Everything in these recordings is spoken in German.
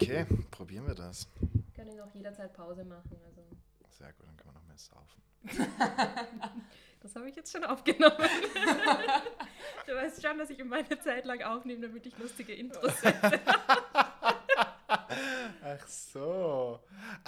Okay, probieren wir das. Wir können auch jederzeit Pause machen. Also. Sehr gut, dann können wir noch mehr saufen. Das habe ich jetzt schon aufgenommen. du weißt schon, dass ich meine Zeit lang aufnehme, damit ich lustige Intros setze. Ach so.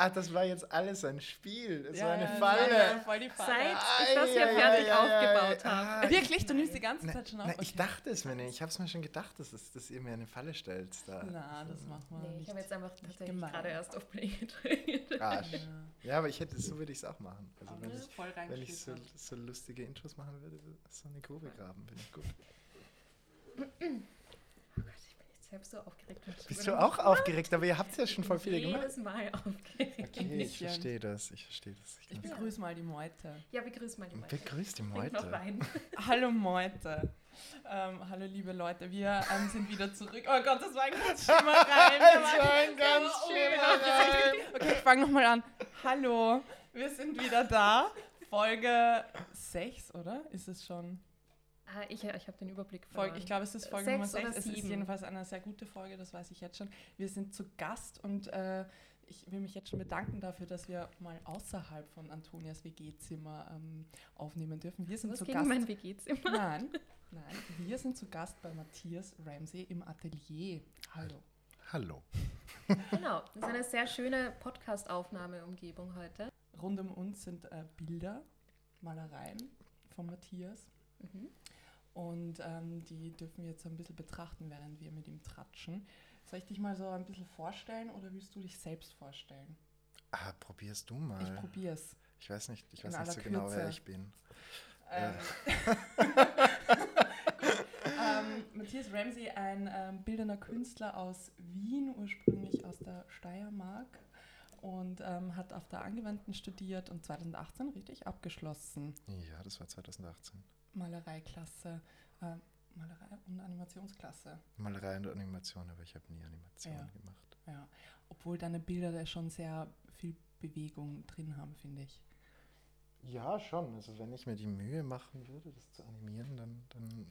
Ah, das war jetzt alles ein Spiel. Das Ja, war eine ja, Falle. ja, voll die Falle. Seit ich das hier fertig aufgebaut habe. Ah, Wirklich? Du nimmst die ganze Na, Zeit schon auf? na, ich Okay. dachte es mir nicht. Ich habe es mir schon gedacht, dass, es, dass ihr mir eine Falle stellt. Da. Na, das machen wir Nee, nicht. ich habe jetzt einfach tatsächlich gerade erst auf Play gedrückt. Arsch. Ja. Ja, aber ich hätte, so würde ich es auch machen. Also wenn ich, voll wenn ich so, so lustige Intros machen würde, so eine Grube graben, finde ich gut. Oh Gott, ich bin selbst so aufgeregt. Bist du auch aufgeregt? Aber ihr habt ja schon voll viele Jedes gemacht. Mal aufgeregt. Okay, ich verstehe das. Ich verstehe das. Ich Ich begrüße mal die Meute. Ja, begrüß mal die Leute. Begrüßt die Meute. Hallo Meute. Ähm, hallo liebe Leute, wir ähm, sind wieder zurück. Oh Gott, das war ein ganz schlimmer Reim. Das war ein ganz Oh, schlimmer Reim. Okay, ich fange nochmal an. Hallo, wir sind wieder da. Folge 6, oder? Ist es schon? Ah, ich ich habe den Überblick Folge, verloren. ich glaube, es ist Folge Sechs Nummer 6. oder Es ist jedenfalls eine sehr gute Folge, das weiß ich jetzt schon. Wir sind zu Gast und äh, ich will mich jetzt schon bedanken dafür, dass wir mal außerhalb von Antonias WG-Zimmer ähm, aufnehmen dürfen. Wir sind Was zu gegen Gast. mein WG-Zimmer? Nein, nein, wir sind zu Gast bei Matthias Ramsey im Atelier. Hallo. Hallo. Genau, das ist eine sehr schöne Podcast-Aufnahmeumgebung heute. Rund um uns sind äh, Bilder, Malereien von Matthias. Mhm. Und ähm, die dürfen wir jetzt ein bisschen betrachten, während wir mit ihm tratschen. Soll ich dich mal so ein bisschen vorstellen oder willst du dich selbst vorstellen? Ah, probierst du mal. Ich probier's. Ich weiß nicht, ich In weiß nicht so genau, wer Kürze. ich bin. Ähm, ähm, Matthias Ramsey, ein ähm, bildender Künstler aus Wien, ursprünglich aus der Steiermark und ähm, hat auf der Angewandten studiert und 2018 richtig abgeschlossen. Ja, das war 2018. Malereiklasse, äh, Malerei und Animationsklasse. Malerei und Animation, aber ich habe nie Animation Ja. gemacht. Ja, obwohl deine Bilder da schon sehr viel Bewegung drin haben, finde ich. Ja, schon. Also wenn ich mir die Mühe machen würde, das zu animieren, dann, dann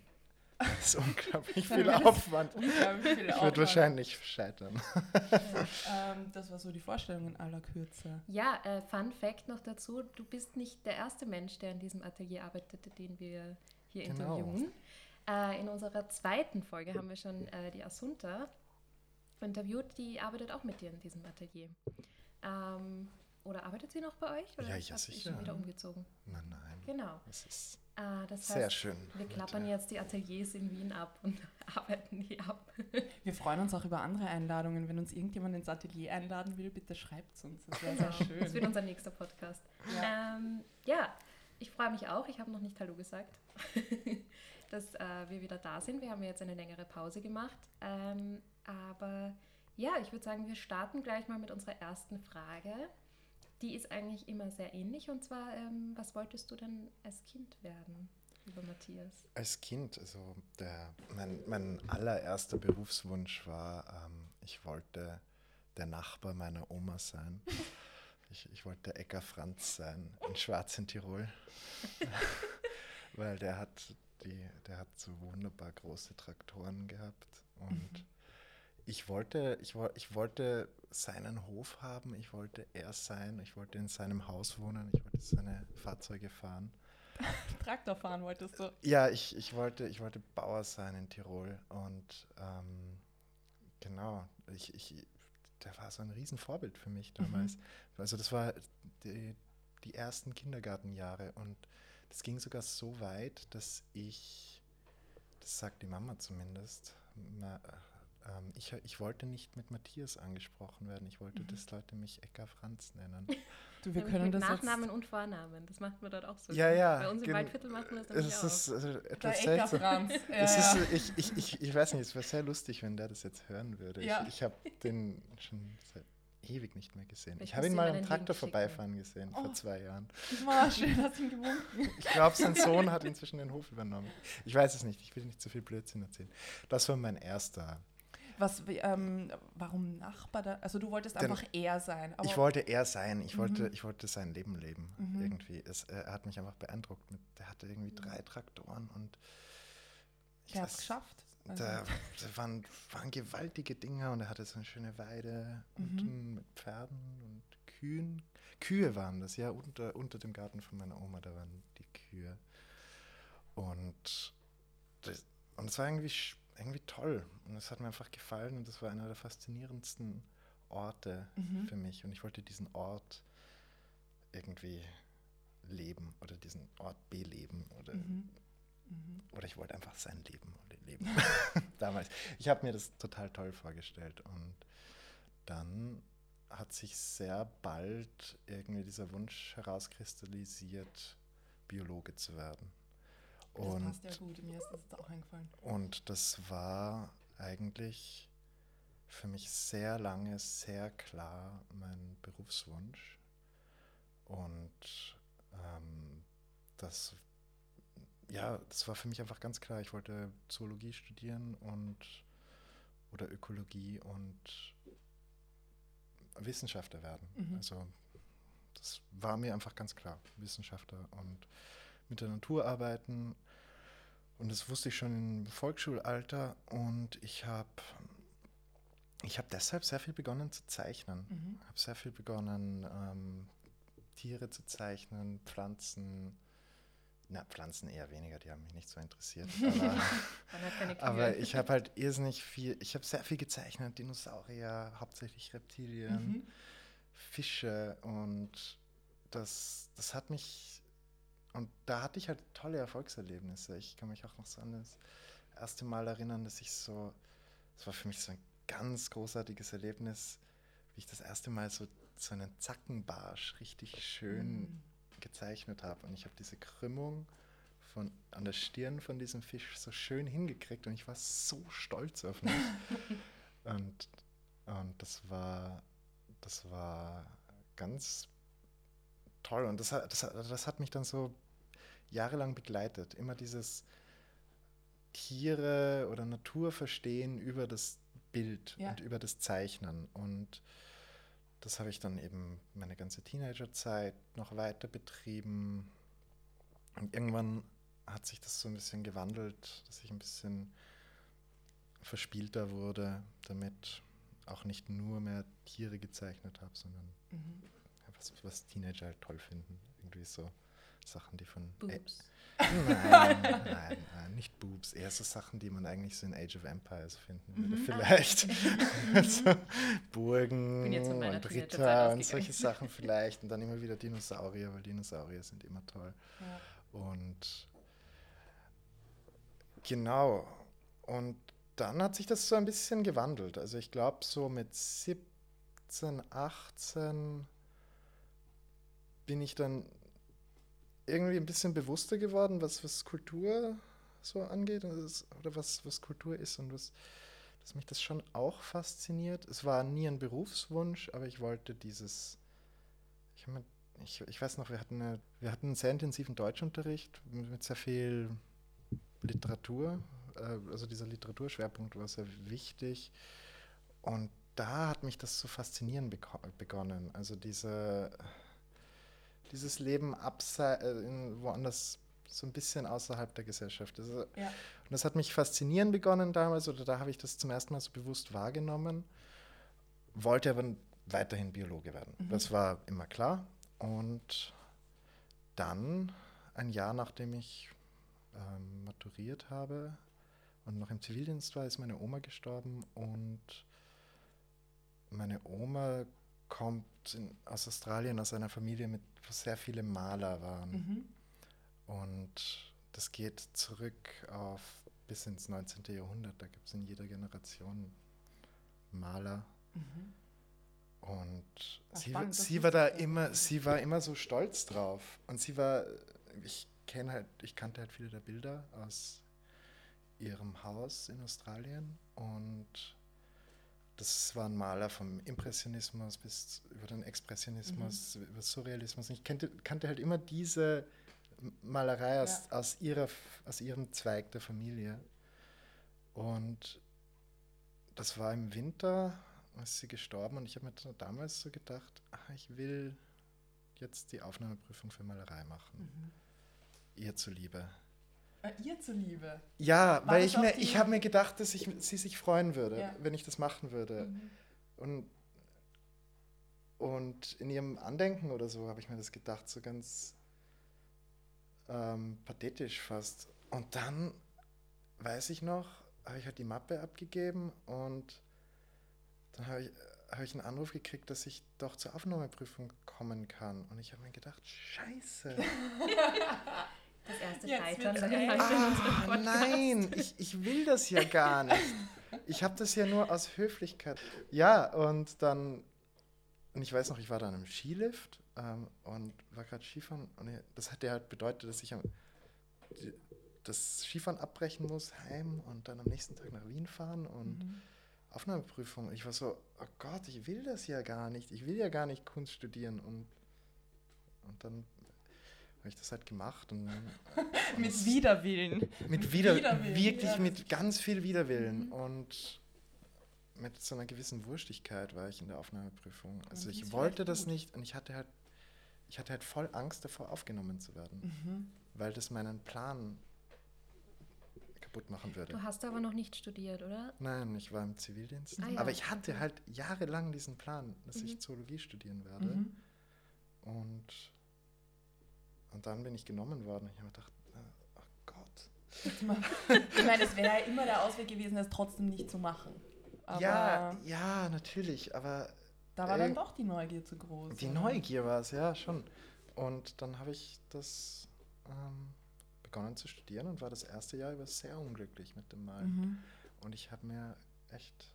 ist unglaublich viel das Aufwand. Unglaublich viel Ich würde Aufwand. wahrscheinlich scheitern. Ähm, das war so die Vorstellung in aller Kürze. Ja, äh, Fun Fact noch dazu: Du bist nicht der erste Mensch, der in diesem Atelier arbeitete, den wir hier Genau. interviewen. Äh, in unserer zweiten Folge haben wir schon äh, die Asunta interviewt, die arbeitet auch mit dir in diesem Atelier. Ähm, oder arbeitet sie noch bei euch? Oder Ja, ja, sicher. schon wieder umgezogen? Nein, nein. Genau. Das Äh, das sehr heißt, schön. wir klappern jetzt die Ateliers in Wien ab und arbeiten die ab. Wir freuen uns auch über andere Einladungen. Wenn uns irgendjemand ins Atelier einladen will, bitte schreibt es uns. Das wäre sehr Genau. Das wird schön. unser nächster Podcast. Ja. Ähm, ja, ich freue mich auch. Ich habe noch nicht Hallo gesagt, dass äh, wir wieder da sind. Wir haben jetzt eine längere Pause gemacht. Ähm, aber ja, ich würde sagen, wir starten gleich mal mit unserer ersten Frage. Die ist eigentlich immer sehr ähnlich. Und zwar, ähm, was wolltest du denn als Kind werden, lieber Matthias? Als Kind, also der, mein, mein allererster Berufswunsch war, ähm, ich wollte der Nachbar meiner Oma sein. Ich, ich wollte Äcker Franz sein, in Schwarz in Tirol. Weil der hat, die, der hat so wunderbar große Traktoren gehabt. Und ich, wollte, ich, ich wollte seinen Hof haben, ich wollte er sein, ich wollte in seinem Haus wohnen, ich wollte seine Fahrzeuge fahren. Traktor fahren wolltest du. Ja, ich, ich, wollte, ich wollte Bauer sein in Tirol und ähm, genau, ich, ich, der war so ein Riesenvorbild für mich damals. Also das war die, die ersten Kindergartenjahre und das ging sogar so weit, dass ich, das sagt die Mama zumindest, ähm, ich, ich wollte nicht mit Matthias angesprochen werden, ich wollte, dass Leute mich Ecker Franz nennen. Du, wir können mit das Nachnamen jetzt... und Vornamen. Das macht man dort auch so. Ja, ja, Bei uns im Waldviertel machen wir das nämlich Es auch. ist also Der etwas Ecker seltsam. Franz. Ja, Es ja. ist, ich, ich, ich, ich weiß nicht, es wäre sehr lustig, wenn der das jetzt hören würde. Ja. Ich, ich habe den schon seit ewig nicht mehr gesehen. Vielleicht Ich habe ihn mal am Traktor vorbeifahren gesehen, Oh. vor zwei Jahren. Oh, schön, hast du ihn gewunken. Ich glaube, sein Sohn hat inzwischen den Hof übernommen. Ich weiß es nicht, ich will nicht zu viel Blödsinn erzählen. Das war mein erster. Was, ähm, warum Nachbar da? Also du wolltest Denn einfach er sein. Aber ich wollte er sein, ich wollte, Mhm. ich wollte sein Leben leben. Mhm. Irgendwie. Es, er hat mich einfach beeindruckt. Mit, der hatte irgendwie drei Traktoren und ich er hat es geschafft. Also, da, da waren, waren gewaltige Dinger und er hatte so eine schöne Weide Mhm. unten mit Pferden und Kühen. Kühe waren das, ja, unter, unter dem Garten von meiner Oma, da waren die Kühe. Und das, und es war irgendwie, sch- irgendwie toll und es hat mir einfach gefallen und das war einer der faszinierendsten Orte Mhm. für mich und ich wollte diesen Ort irgendwie leben oder diesen Ort beleben oder mhm. Mhm. oder ich wollte einfach sein Leben leben. Damals. Ich habe mir das total toll vorgestellt. Und dann hat sich sehr bald irgendwie dieser Wunsch herauskristallisiert, Biologe zu werden. Das Und, passt ja gut, mir ist das jetzt auch eingefallen. und das war eigentlich für mich sehr lange sehr klar mein Berufswunsch. Und ähm, das, ja, das war für mich einfach ganz klar. Ich wollte Zoologie studieren und oder Ökologie und Wissenschaftler werden. Mhm. Also das war mir einfach ganz klar. Wissenschaftler und mit der Natur arbeiten. Und das wusste ich schon im Volksschulalter. Und ich habe ich hab deshalb sehr viel begonnen zu zeichnen. Mhm. Ich habe sehr viel begonnen, ähm, Tiere zu zeichnen, Pflanzen. Na, Pflanzen eher weniger, die haben mich nicht so interessiert. Aber, aber ich habe halt irrsinnig viel, ich habe sehr viel gezeichnet, Dinosaurier, hauptsächlich Reptilien. Mhm. Fische und das, das hat mich, und da hatte ich halt tolle Erfolgserlebnisse. Ich kann mich auch noch so an das erste Mal erinnern, dass ich so, das war für mich so ein ganz großartiges Erlebnis, wie ich das erste Mal so, so einen Zackenbarsch richtig schön Mhm. gezeichnet habe. Und ich habe diese Krümmung von, an der Stirn von diesem Fisch so schön hingekriegt und ich war so stolz auf mich. und, und das war, das war ganz toll. Und das, hat- das, das hat mich dann so jahrelang begleitet. Immer dieses Tiere oder Natur verstehen über das Bild Ja. und über das Zeichnen. Und das habe ich dann eben meine ganze Teenagerzeit noch weiter betrieben. Und irgendwann hat sich das so ein bisschen gewandelt, dass ich ein bisschen verspielter wurde, damit auch nicht nur mehr Tiere gezeichnet habe, sondern Mhm. Ja, was, Teenager halt toll finden. Irgendwie so Sachen, die von. Boobs. Nein, nein, nein, nicht Boobs. Eher so Sachen, die man eigentlich so in Age of Empires finden würde. Mhm. Vielleicht. so Burgen von meiner und Ritter und solche Sachen vielleicht. Und dann immer wieder Dinosaurier, weil Dinosaurier sind immer toll. Ja. Und genau. Und dann hat sich das so ein bisschen gewandelt. Also ich glaube, so mit 17, 18 bin ich dann irgendwie ein bisschen bewusster geworden, was, was Kultur so angeht das- oder was, was Kultur ist und was, dass mich das schon auch fasziniert. Es war nie ein Berufswunsch, aber ich wollte dieses, ich, hab ich, ich weiß noch, wir hatten, eine, wir hatten einen sehr intensiven Deutschunterricht mit, sehr viel Literatur, äh, also dieser Literaturschwerpunkt war sehr wichtig und da hat mich das zu faszinieren begonnen. Also diese, dieses Leben abseits, äh, woanders, so ein bisschen außerhalb der Gesellschaft. Also, Ja. und das hat mich faszinieren begonnen damals, oder da habe ich das zum ersten Mal so bewusst wahrgenommen, wollte aber weiterhin Biologe werden. Mhm. Das war immer klar. Und dann, ein Jahr nachdem ich ähm, maturiert habe und noch im Zivildienst war, ist meine Oma gestorben und meine Oma kommt in, aus Australien aus einer Familie, mit wo sehr viele Maler waren. Mhm. Und das geht zurück auf bis ins 19. Jahrhundert. Da gibt es in jeder Generation Maler. Mhm. Und Ach, sie, spannend, sie war da immer, sie war immer so stolz drauf. Und sie war, ich kenne halt, ich kannte halt viele der Bilder aus ihrem Haus in Australien. Und das waren Maler vom Impressionismus bis über den Expressionismus, Mhm. über Surrealismus. Und ich kannte, kannte halt immer diese Malerei aus, aus, ihrer, aus ihrem Zweig der Familie. Und das war im Winter, ist sie gestorben und ich habe mir da- damals so gedacht, ach, ich will jetzt die Aufnahmeprüfung für Malerei machen, Mhm. ihr zuliebe. Äh, ihr zuliebe. Ja, War weil ich mir, ich habe mir gedacht, dass ich, sie sich freuen würde, Ja. wenn ich das machen würde. Mhm. Und, und in ihrem Andenken oder so habe ich mir das gedacht, so ganz ähm, pathetisch fast. Und dann, weiß ich noch, habe ich halt die Mappe abgegeben und dann habe ich, habe ich einen Anruf gekriegt, dass ich doch zur Aufnahmeprüfung kommen kann. Und ich habe mir gedacht, scheiße. Das erste Jetzt Scheitern bei den Ah, nein, ich, ich will das ja gar nicht. Ich habe das ja nur aus Höflichkeit. Ja, und dann, und ich weiß noch, ich war dann im Skilift ähm, und war gerade Skifahren und das hat ja halt bedeutet, dass ich am, das Skifahren abbrechen muss, heim und dann am nächsten Tag nach Wien fahren und Mhm. Aufnahmeprüfung. Und ich war so, oh Gott, ich will das ja gar nicht. Ich will ja gar nicht Kunst studieren und, und dann habe ich das halt gemacht und, Mit Widerwillen. mit Wider Widerwillen, wirklich ja. mit ganz viel Widerwillen Mhm. und mit so einer gewissen Wurstigkeit war ich in der Aufnahmeprüfung. Also ich wollte das gut. nicht und ich hatte halt ich hatte halt voll Angst davor aufgenommen zu werden, Mhm. weil das meinen Plan kaputt machen würde. Du hast aber noch nicht studiert, oder? Nein, ich war im Zivildienst, Ah ja, aber ich hatte halt jahrelang diesen Plan, dass Mhm. ich Zoologie studieren werde Mhm. und und dann bin ich genommen worden. Ich habe mir gedacht, äh, oh Gott. Ich meine, es wäre ja immer der Ausweg gewesen, es trotzdem nicht zu machen. Aber ja, ja, natürlich, aber da war dann äh, doch die Neugier zu groß. Die oder? Neugier war es, ja, schon. Und dann habe ich das ähm, begonnen zu studieren und war das erste Jahr über sehr unglücklich mit dem Malen. Mhm. Und ich habe mir echt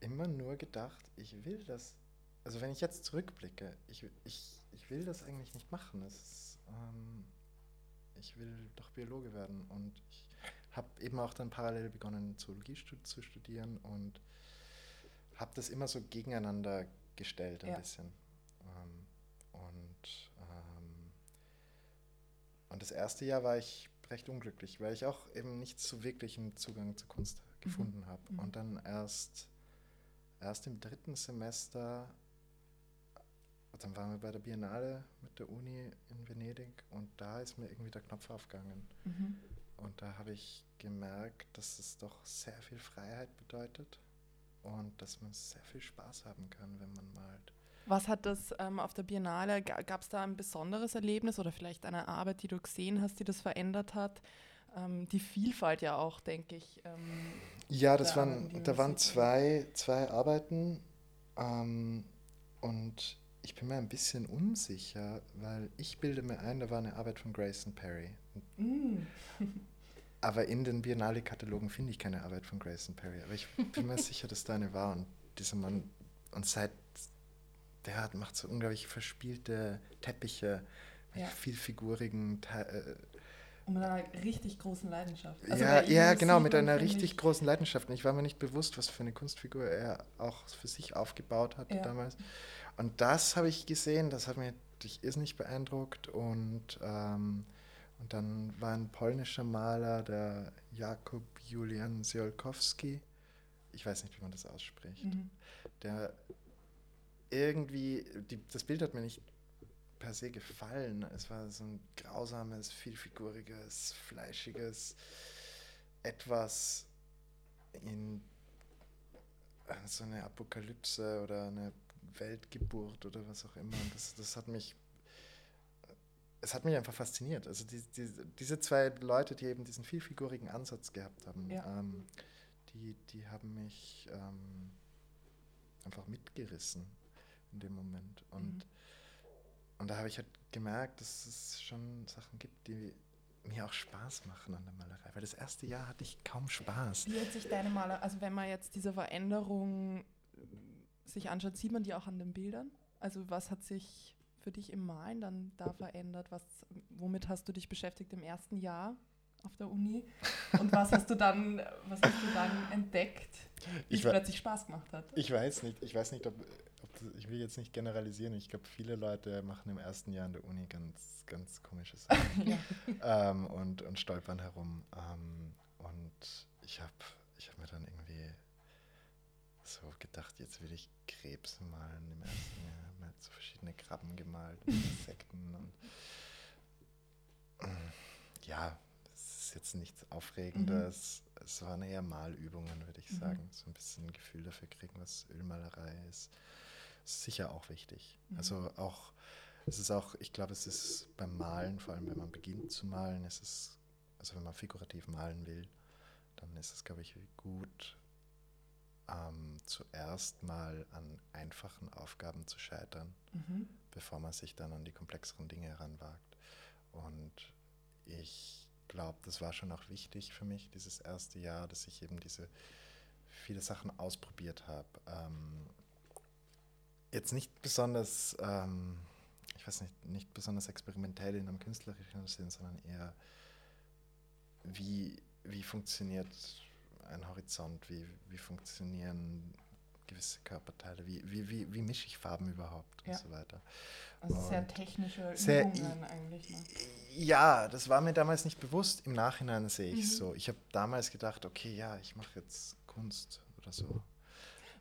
immer nur gedacht, ich will das. Also wenn ich jetzt zurückblicke, ich, ich, ich will das eigentlich nicht machen. Ist, ähm, ich will doch Biologe werden. Und ich habe eben auch dann parallel begonnen, Zoologie stu zu studieren und habe das immer so gegeneinander gestellt ein Ja. bisschen. Ähm, und, ähm, und das erste Jahr war ich recht unglücklich, weil ich auch eben nicht so wirklich einen Zugang zur Kunst gefunden habe. Mhm. Und dann erst, erst im dritten Semester, dann waren wir bei der Biennale mit der Uni in Venedig und da ist mir irgendwie der Knopf aufgegangen. Mhm. Und da habe ich gemerkt, dass es doch sehr viel Freiheit bedeutet und dass man sehr viel Spaß haben kann, wenn man malt. Was hat das ähm, auf der Biennale, gab es da ein besonderes Erlebnis oder vielleicht eine Arbeit, die du gesehen hast, die das verändert hat? Ähm, die Vielfalt ja auch, denke ich. Ähm, Ja, das waren, da waren zwei, zwei Arbeiten ähm, und ich bin mir ein bisschen unsicher, weil ich bilde mir ein, da war eine Arbeit von Grayson Perry. mm. Aber in den Biennale-Katalogen finde ich keine Arbeit von Grayson Perry. Aber ich bin mir sicher, dass da eine war. Und dieser Mann, und seit, der hat, macht so unglaublich verspielte Teppiche mit Ja. vielfigurigen Te äh, Und mit einer richtig großen Leidenschaft. Also ja, ja, genau, mit einer richtig ich- großen Leidenschaft. Und ich war mir nicht bewusst, was für eine Kunstfigur er auch für sich aufgebaut hat Ja. damals. Und das habe ich gesehen, das hat mich irrsinnig beeindruckt. Und, ähm, und dann war ein polnischer Maler, der Jakub Julian Ziolkowski, ich weiß nicht, wie man das ausspricht, Mhm. der irgendwie, die, das Bild hat mir nicht per se gefallen. Es war so ein grausames, vielfiguriges, fleischiges etwas in äh, so eine Apokalypse oder eine Weltgeburt oder was auch immer. Das, das hat mich, es hat mich einfach fasziniert. Also die, die, diese zwei Leute, die eben diesen vielfigurigen Ansatz gehabt haben, Ja. ähm, die, die haben mich ähm, einfach mitgerissen in dem Moment. Und, Mhm. und da habe ich halt gemerkt, dass es schon Sachen gibt, die mir auch Spaß machen an der Malerei. Weil das erste Jahr hatte ich kaum Spaß. Wie hat sich deine Maler, also wenn man jetzt diese Veränderung sich anschaut, sieht man die auch an den Bildern? Also was hat sich für dich im Malen dann da verändert? Was, womit hast du dich beschäftigt im ersten Jahr auf der Uni? Und was hast du dann, was hast du dann entdeckt, wie Ich es war- plötzlich Spaß gemacht hat? Ich weiß nicht, ich weiß nicht, ob, ob das, ich will jetzt nicht generalisieren. Ich glaube, viele Leute machen im ersten Jahr an der Uni ganz, ganz komische Sachen ähm, und, und stolpern herum. Ähm, und ich habe ich hab mir dann irgendwie so gedacht, jetzt will ich Krebs malen im ersten Jahr. Hab mir halt so verschiedene Krabben gemalt, und Insekten und mm, ja, ist jetzt nichts Aufregendes. Mhm. Es waren eher Malübungen, würde ich mhm. sagen. So ein bisschen ein Gefühl dafür kriegen, was Ölmalerei ist. ist sicher auch wichtig. Mhm. Also auch, es ist auch, ich glaube, es ist beim Malen, vor allem wenn man beginnt zu malen, ist es, also wenn man figurativ malen will, dann ist es, glaube ich, gut, ähm, zuerst mal an einfachen Aufgaben zu scheitern, mhm. bevor man sich dann an die komplexeren Dinge heranwagt. Und ich glaube, das war schon auch wichtig für mich, dieses erste Jahr, dass ich eben diese viele Sachen ausprobiert habe. Ähm, jetzt nicht besonders, ähm, ich weiß nicht, nicht besonders experimentell in einem künstlerischen Sinn, sondern eher, wie, wie funktioniert ein Horizont, wie, wie funktionieren gewisse Körperteile, wie, wie, wie, wie mische ich Farben überhaupt ja. und so weiter. Also und sehr technische sehr, Übungen eigentlich. Ne? Ja, das war mir damals nicht bewusst. Im Nachhinein sehe ich mhm. so. Ich habe damals gedacht, okay, ja, ich mache jetzt Kunst oder so.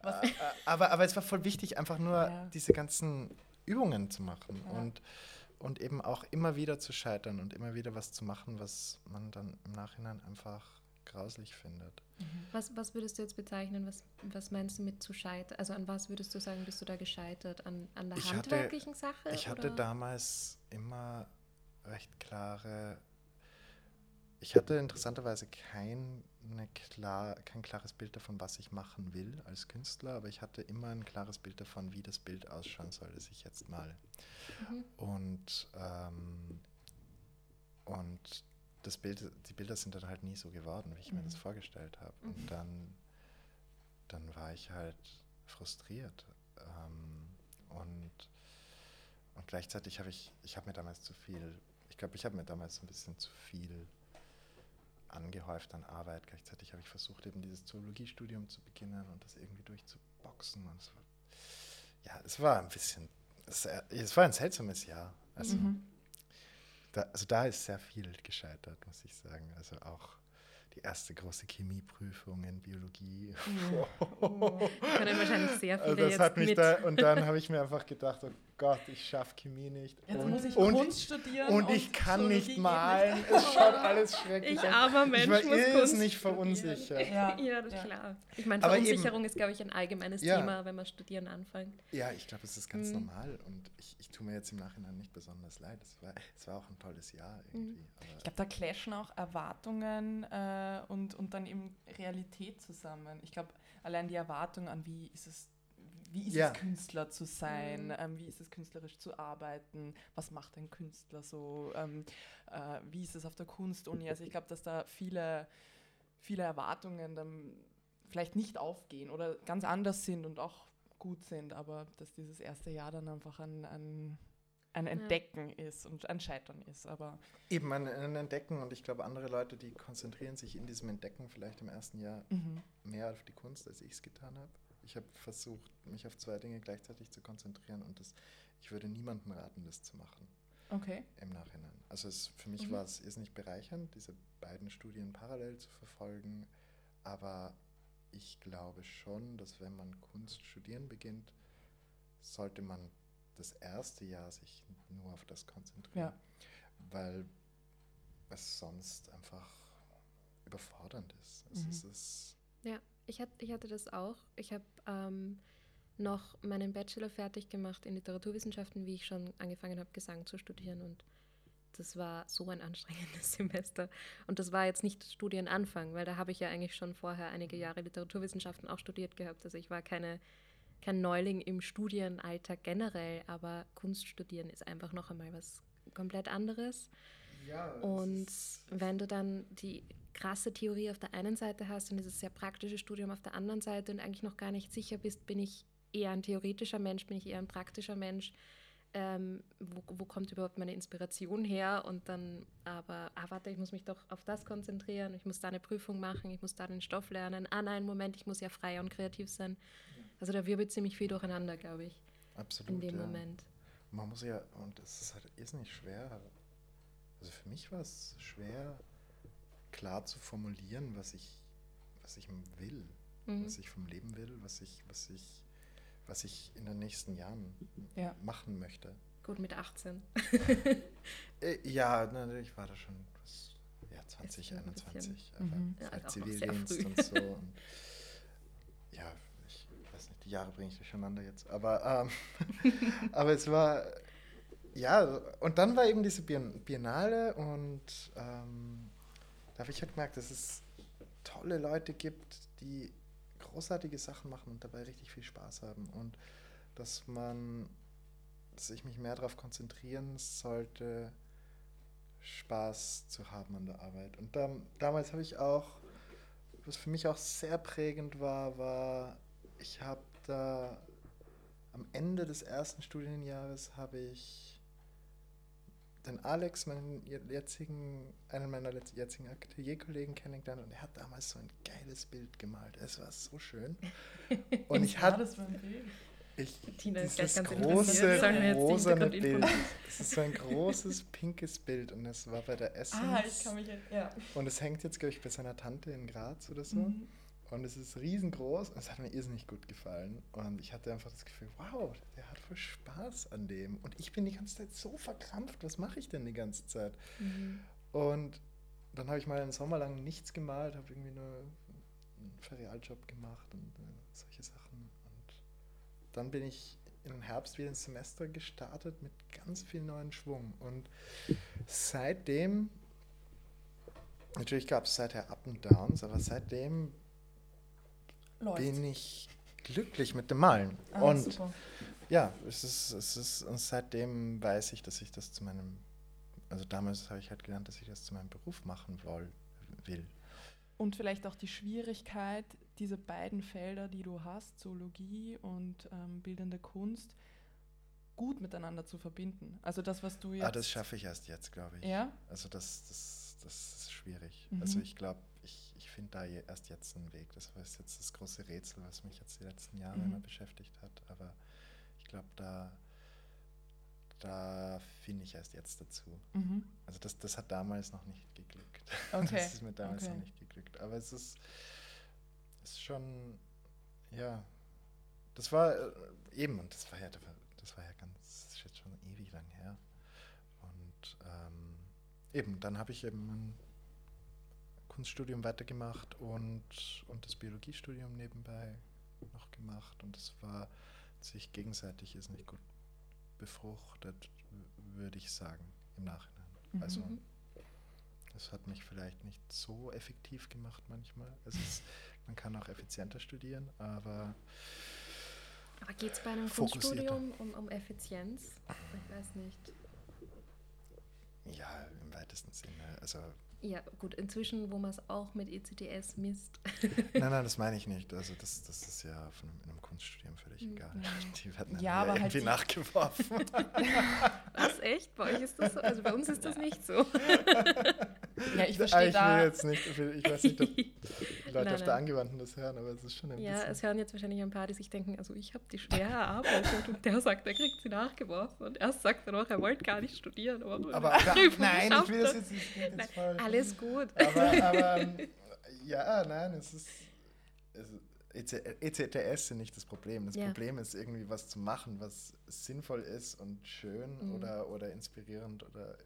Äh, äh, aber, aber es war voll wichtig, einfach nur ja. diese ganzen Übungen zu machen ja. und, und eben auch immer wieder zu scheitern und immer wieder was zu machen, was man dann im Nachhinein einfach grauslich findet. Mhm. Was, was würdest du jetzt bezeichnen? Was, was meinst du mit zu scheitern? Also an was würdest du sagen, bist du da gescheitert? An, an der ich handwerklichen hatte, Sache? Ich oder? hatte damals immer recht klare. Ich hatte interessanterweise kein, klar, kein klares Bild davon, was ich machen will als Künstler, aber ich hatte immer ein klares Bild davon, wie das Bild ausschauen soll, das ich jetzt male. Mhm. Und, ähm, und das Bild, die Bilder sind dann halt nie so geworden, wie ich mhm. mir das mhm. vorgestellt habe. Und mhm. dann, dann war ich halt frustriert. Ähm, und, und gleichzeitig habe ich, ich habe mir damals zu viel, ich glaube, ich habe mir damals ein bisschen zu viel angehäuft an Arbeit. Gleichzeitig habe ich versucht, eben dieses Zoologiestudium zu beginnen und das irgendwie durchzuboxen. Und so. Ja, es war ein bisschen, es, es war ein seltsames Jahr. Also, mhm. Da, also da ist sehr viel gescheitert, muss ich sagen. Also auch die erste große Chemieprüfung in Biologie. Ja. Oh. Können wahrscheinlich sehr viele also das jetzt hat mich mit. Da, und dann habe ich mir einfach gedacht, oh Gott, ich schaffe Chemie nicht. Jetzt und, muss ich und, Kunst studieren. Und, ich kann nicht malen. Es schaut alles schrecklich aus. Ich armer Mensch ich war muss Kunst nicht verunsichert. Ja, ja das ist ja. klar. Ich meine, Verunsicherung eben, ist, glaube ich, ein allgemeines ja. Thema, wenn man studieren anfängt. Ja, ich glaube, es ist ganz mhm. normal. Und ich, ich tue mir jetzt im Nachhinein nicht besonders leid. Es war, es war auch ein tolles Jahr irgendwie. Mhm. ich glaube, da clashen auch Erwartungen äh, und, und dann eben Realität zusammen. Ich glaube, allein die Erwartung an, wie ist es wie ist ja. es, Künstler zu sein? Mhm. Ähm, wie ist es, künstlerisch zu arbeiten? Was macht ein Künstler so? Ähm, äh, wie ist es auf der Kunstuni? Also ich glaube, dass da viele, viele Erwartungen dann vielleicht nicht aufgehen oder ganz anders sind und auch gut sind, aber dass dieses erste Jahr dann einfach ein, ein, ein Entdecken ja. ist und ein Scheitern ist. Aber Eben ein, ein, Entdecken und ich glaube, andere Leute, die konzentrieren sich in diesem Entdecken vielleicht im ersten Jahr mhm. mehr auf die Kunst, als ich es getan habe. Ich habe versucht, mich auf zwei Dinge gleichzeitig zu konzentrieren und das, ich würde niemandem raten, das zu machen. Okay. Im Nachhinein. Also es, für mich mhm. war es nicht bereichernd, diese beiden Studien parallel zu verfolgen, aber ich glaube schon, dass wenn man Kunst studieren beginnt, sollte man das erste Jahr sich nur auf das konzentrieren, ja. weil es sonst einfach überfordernd ist. Es mhm. ist es ja. Ich, hat, ich hatte das auch. Ich habe ähm, noch meinen Bachelor fertig gemacht in Literaturwissenschaften, wie ich schon angefangen habe, Gesang zu studieren. Und das war so ein anstrengendes Semester. Und das war jetzt nicht Studienanfang, weil da habe ich ja eigentlich schon vorher einige Jahre Literaturwissenschaften auch studiert gehabt. Also ich war keine, kein Neuling im Studienalltag generell, aber Kunst studieren ist einfach noch einmal was komplett anderes. Ja, und wenn du dann die krasse Theorie auf der einen Seite hast und dieses sehr praktische Studium auf der anderen Seite und eigentlich noch gar nicht sicher bist, bin ich eher ein theoretischer Mensch, bin ich eher ein praktischer Mensch, ähm, wo, wo, kommt überhaupt meine Inspiration her und dann aber, ah warte, ich muss mich doch auf das konzentrieren, ich muss da eine Prüfung machen, ich muss da den Stoff lernen, ah nein, Moment, ich muss ja frei und kreativ sein. Also da wirbelt ziemlich viel durcheinander, glaube ich. Absolut. In dem ja. Moment. Man muss ja, und es ist halt irrsinnig schwer, also für mich war es schwer, klar zu formulieren, was ich, was ich will, mhm. was ich vom Leben will, was ich, was ich, was ich in den nächsten Jahren ja. machen möchte. Gut, mit 18. äh, ja, natürlich war da schon was ja, ist ein 2021, bisschen- aber Mhm. Ja, halt sehr Zivildienst und so. Und ja, ich weiß nicht, die Jahre bringe ich durcheinander jetzt. Aber, ähm, aber es war, ja, und dann war eben diese Bien- Biennale und ähm, da habe ich halt gemerkt, dass es tolle Leute gibt, die großartige Sachen machen und dabei richtig viel Spaß haben. Und dass man, dass ich mich mehr darauf konzentrieren sollte, Spaß zu haben an der Arbeit. Und dam damals habe ich auch, was für mich auch sehr prägend war, war, ich habe da am Ende des ersten Studienjahres habe ich den Alex, meinen jetzigen, einen meiner jetzigen Atelierkollegen kennengelernt und er hat damals so ein geiles Bild gemalt. Es war so schön. Und ich hatte ich, Tina ist dieses ganz große, rosane Bild. Es ist so ein großes, pinkes Bild und es war bei der Essence. Ah, ich kann mich. Ja. und es hängt jetzt, glaube ich, bei seiner Tante in Graz oder so. Mhm. Und es ist riesengroß und es hat mir irrsinnig gut gefallen. Und ich hatte einfach das Gefühl, wow, der hat voll Spaß an dem. Und ich bin die ganze Zeit so verkrampft, was mache ich denn die ganze Zeit? Mhm. Und dann habe ich mal einen Sommer lang nichts gemalt, habe irgendwie nur einen Ferialjob gemacht und äh, solche Sachen. Und dann bin ich im Herbst wieder ins Semester gestartet mit ganz viel neuen Schwung. Und seitdem, natürlich gab es seither Up und Downs, aber seitdem Läuft. bin ich glücklich mit dem Malen. Ah, und super. ja, es ist, es ist, und seitdem weiß ich, dass ich das zu meinem, also damals habe ich halt gelernt, dass ich das zu meinem Beruf machen woll, will. Und vielleicht auch die Schwierigkeit, diese beiden Felder, die du hast, Zoologie und ähm, bildende Kunst, gut miteinander zu verbinden. Also das, was du jetzt. Ah, das schaffe ich erst jetzt, glaube ich. Ja? Also das, das, das ist schwierig. Mhm. Also ich glaube, ich, finde da erst jetzt einen Weg. Das war jetzt das große Rätsel, was mich jetzt die letzten Jahre Mhm. immer beschäftigt hat. Aber ich glaube, da, da finde ich erst jetzt dazu. Mhm. Also das, das hat damals noch nicht geglückt. Okay, Das ist mir damals okay. noch nicht geglückt. Aber es ist, ist schon, ja, das war äh, eben, und das war ja, das war ja ganz, das ist jetzt schon ewig lang her. Und ähm, eben, dann habe ich eben Kunststudium weitergemacht und, und das Biologiestudium nebenbei noch gemacht. Und das war sich gegenseitig ist nicht gut befruchtet, würde ich sagen, im Nachhinein. Mhm. Also das hat mich vielleicht nicht so effektiv gemacht manchmal. Es ist, man kann auch effizienter studieren, aber Aber geht es bei einem. Kunststudium um, um Effizienz? Ich weiß nicht. ja, im weitesten Sinne. Also, Ja, gut, inzwischen, wo man es auch mit ECTS misst. nein, nein, das meine ich nicht. Also, das, das ist ja von einem, in einem Kunststudium völlig egal. Die werden dann Ja, halt irgendwie die- nachgeworfen. Was, echt? Bei euch ist das so? Also bei uns ist das nicht so. Ja, ich verstehe ich da. will jetzt nicht, ich weiß nicht, ob die Leute Nein, auf der. Angewandten das hören, aber es ist schon ein Ja, bisschen. es hören jetzt wahrscheinlich ein paar, die sich denken, also ich habe die schwer erarbeitet und der sagt, er kriegt sie nachgeworfen und erst sagt er noch, er wollte gar nicht studieren. Aber, aber da, nein, ich will das jetzt nicht, jetzt falsch. Alles gut. Aber, aber ähm, ja, nein, es ist. Es, EC ECTS sind nicht das Problem. Das Ja. Problem ist irgendwie was zu machen, was sinnvoll ist und schön Mhm. oder, oder inspirierend oder.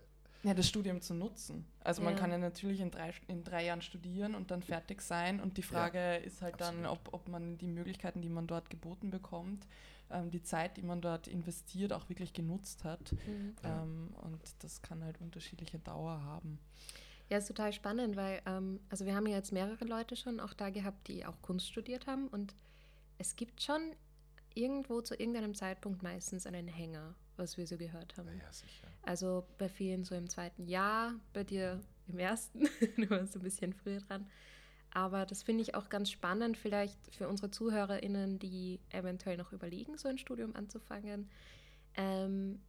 Ja, das Studium zu nutzen. Also man Ja. kann ja natürlich in drei, in drei Jahren studieren und dann fertig sein. Und die Frage ist halt dann, absolut. ob, ob man die Möglichkeiten, die man dort geboten bekommt, ähm, die Zeit, die man dort investiert, auch wirklich genutzt hat. Mhm. Ja. Ähm, und das kann halt unterschiedliche Dauer haben. Ja, ist total spannend, weil, ähm, also wir haben ja jetzt mehrere Leute schon auch da gehabt, die auch Kunst studiert haben und es gibt schon irgendwo zu irgendeinem Zeitpunkt meistens einen Hänger, was wir so gehört haben. Ja, sicher. Also bei vielen so im zweiten Jahr, bei dir im ersten, du warst ein bisschen früher dran. Aber das finde ich auch ganz spannend, vielleicht für unsere ZuhörerInnen, die eventuell noch überlegen, so ein Studium anzufangen. Ähm,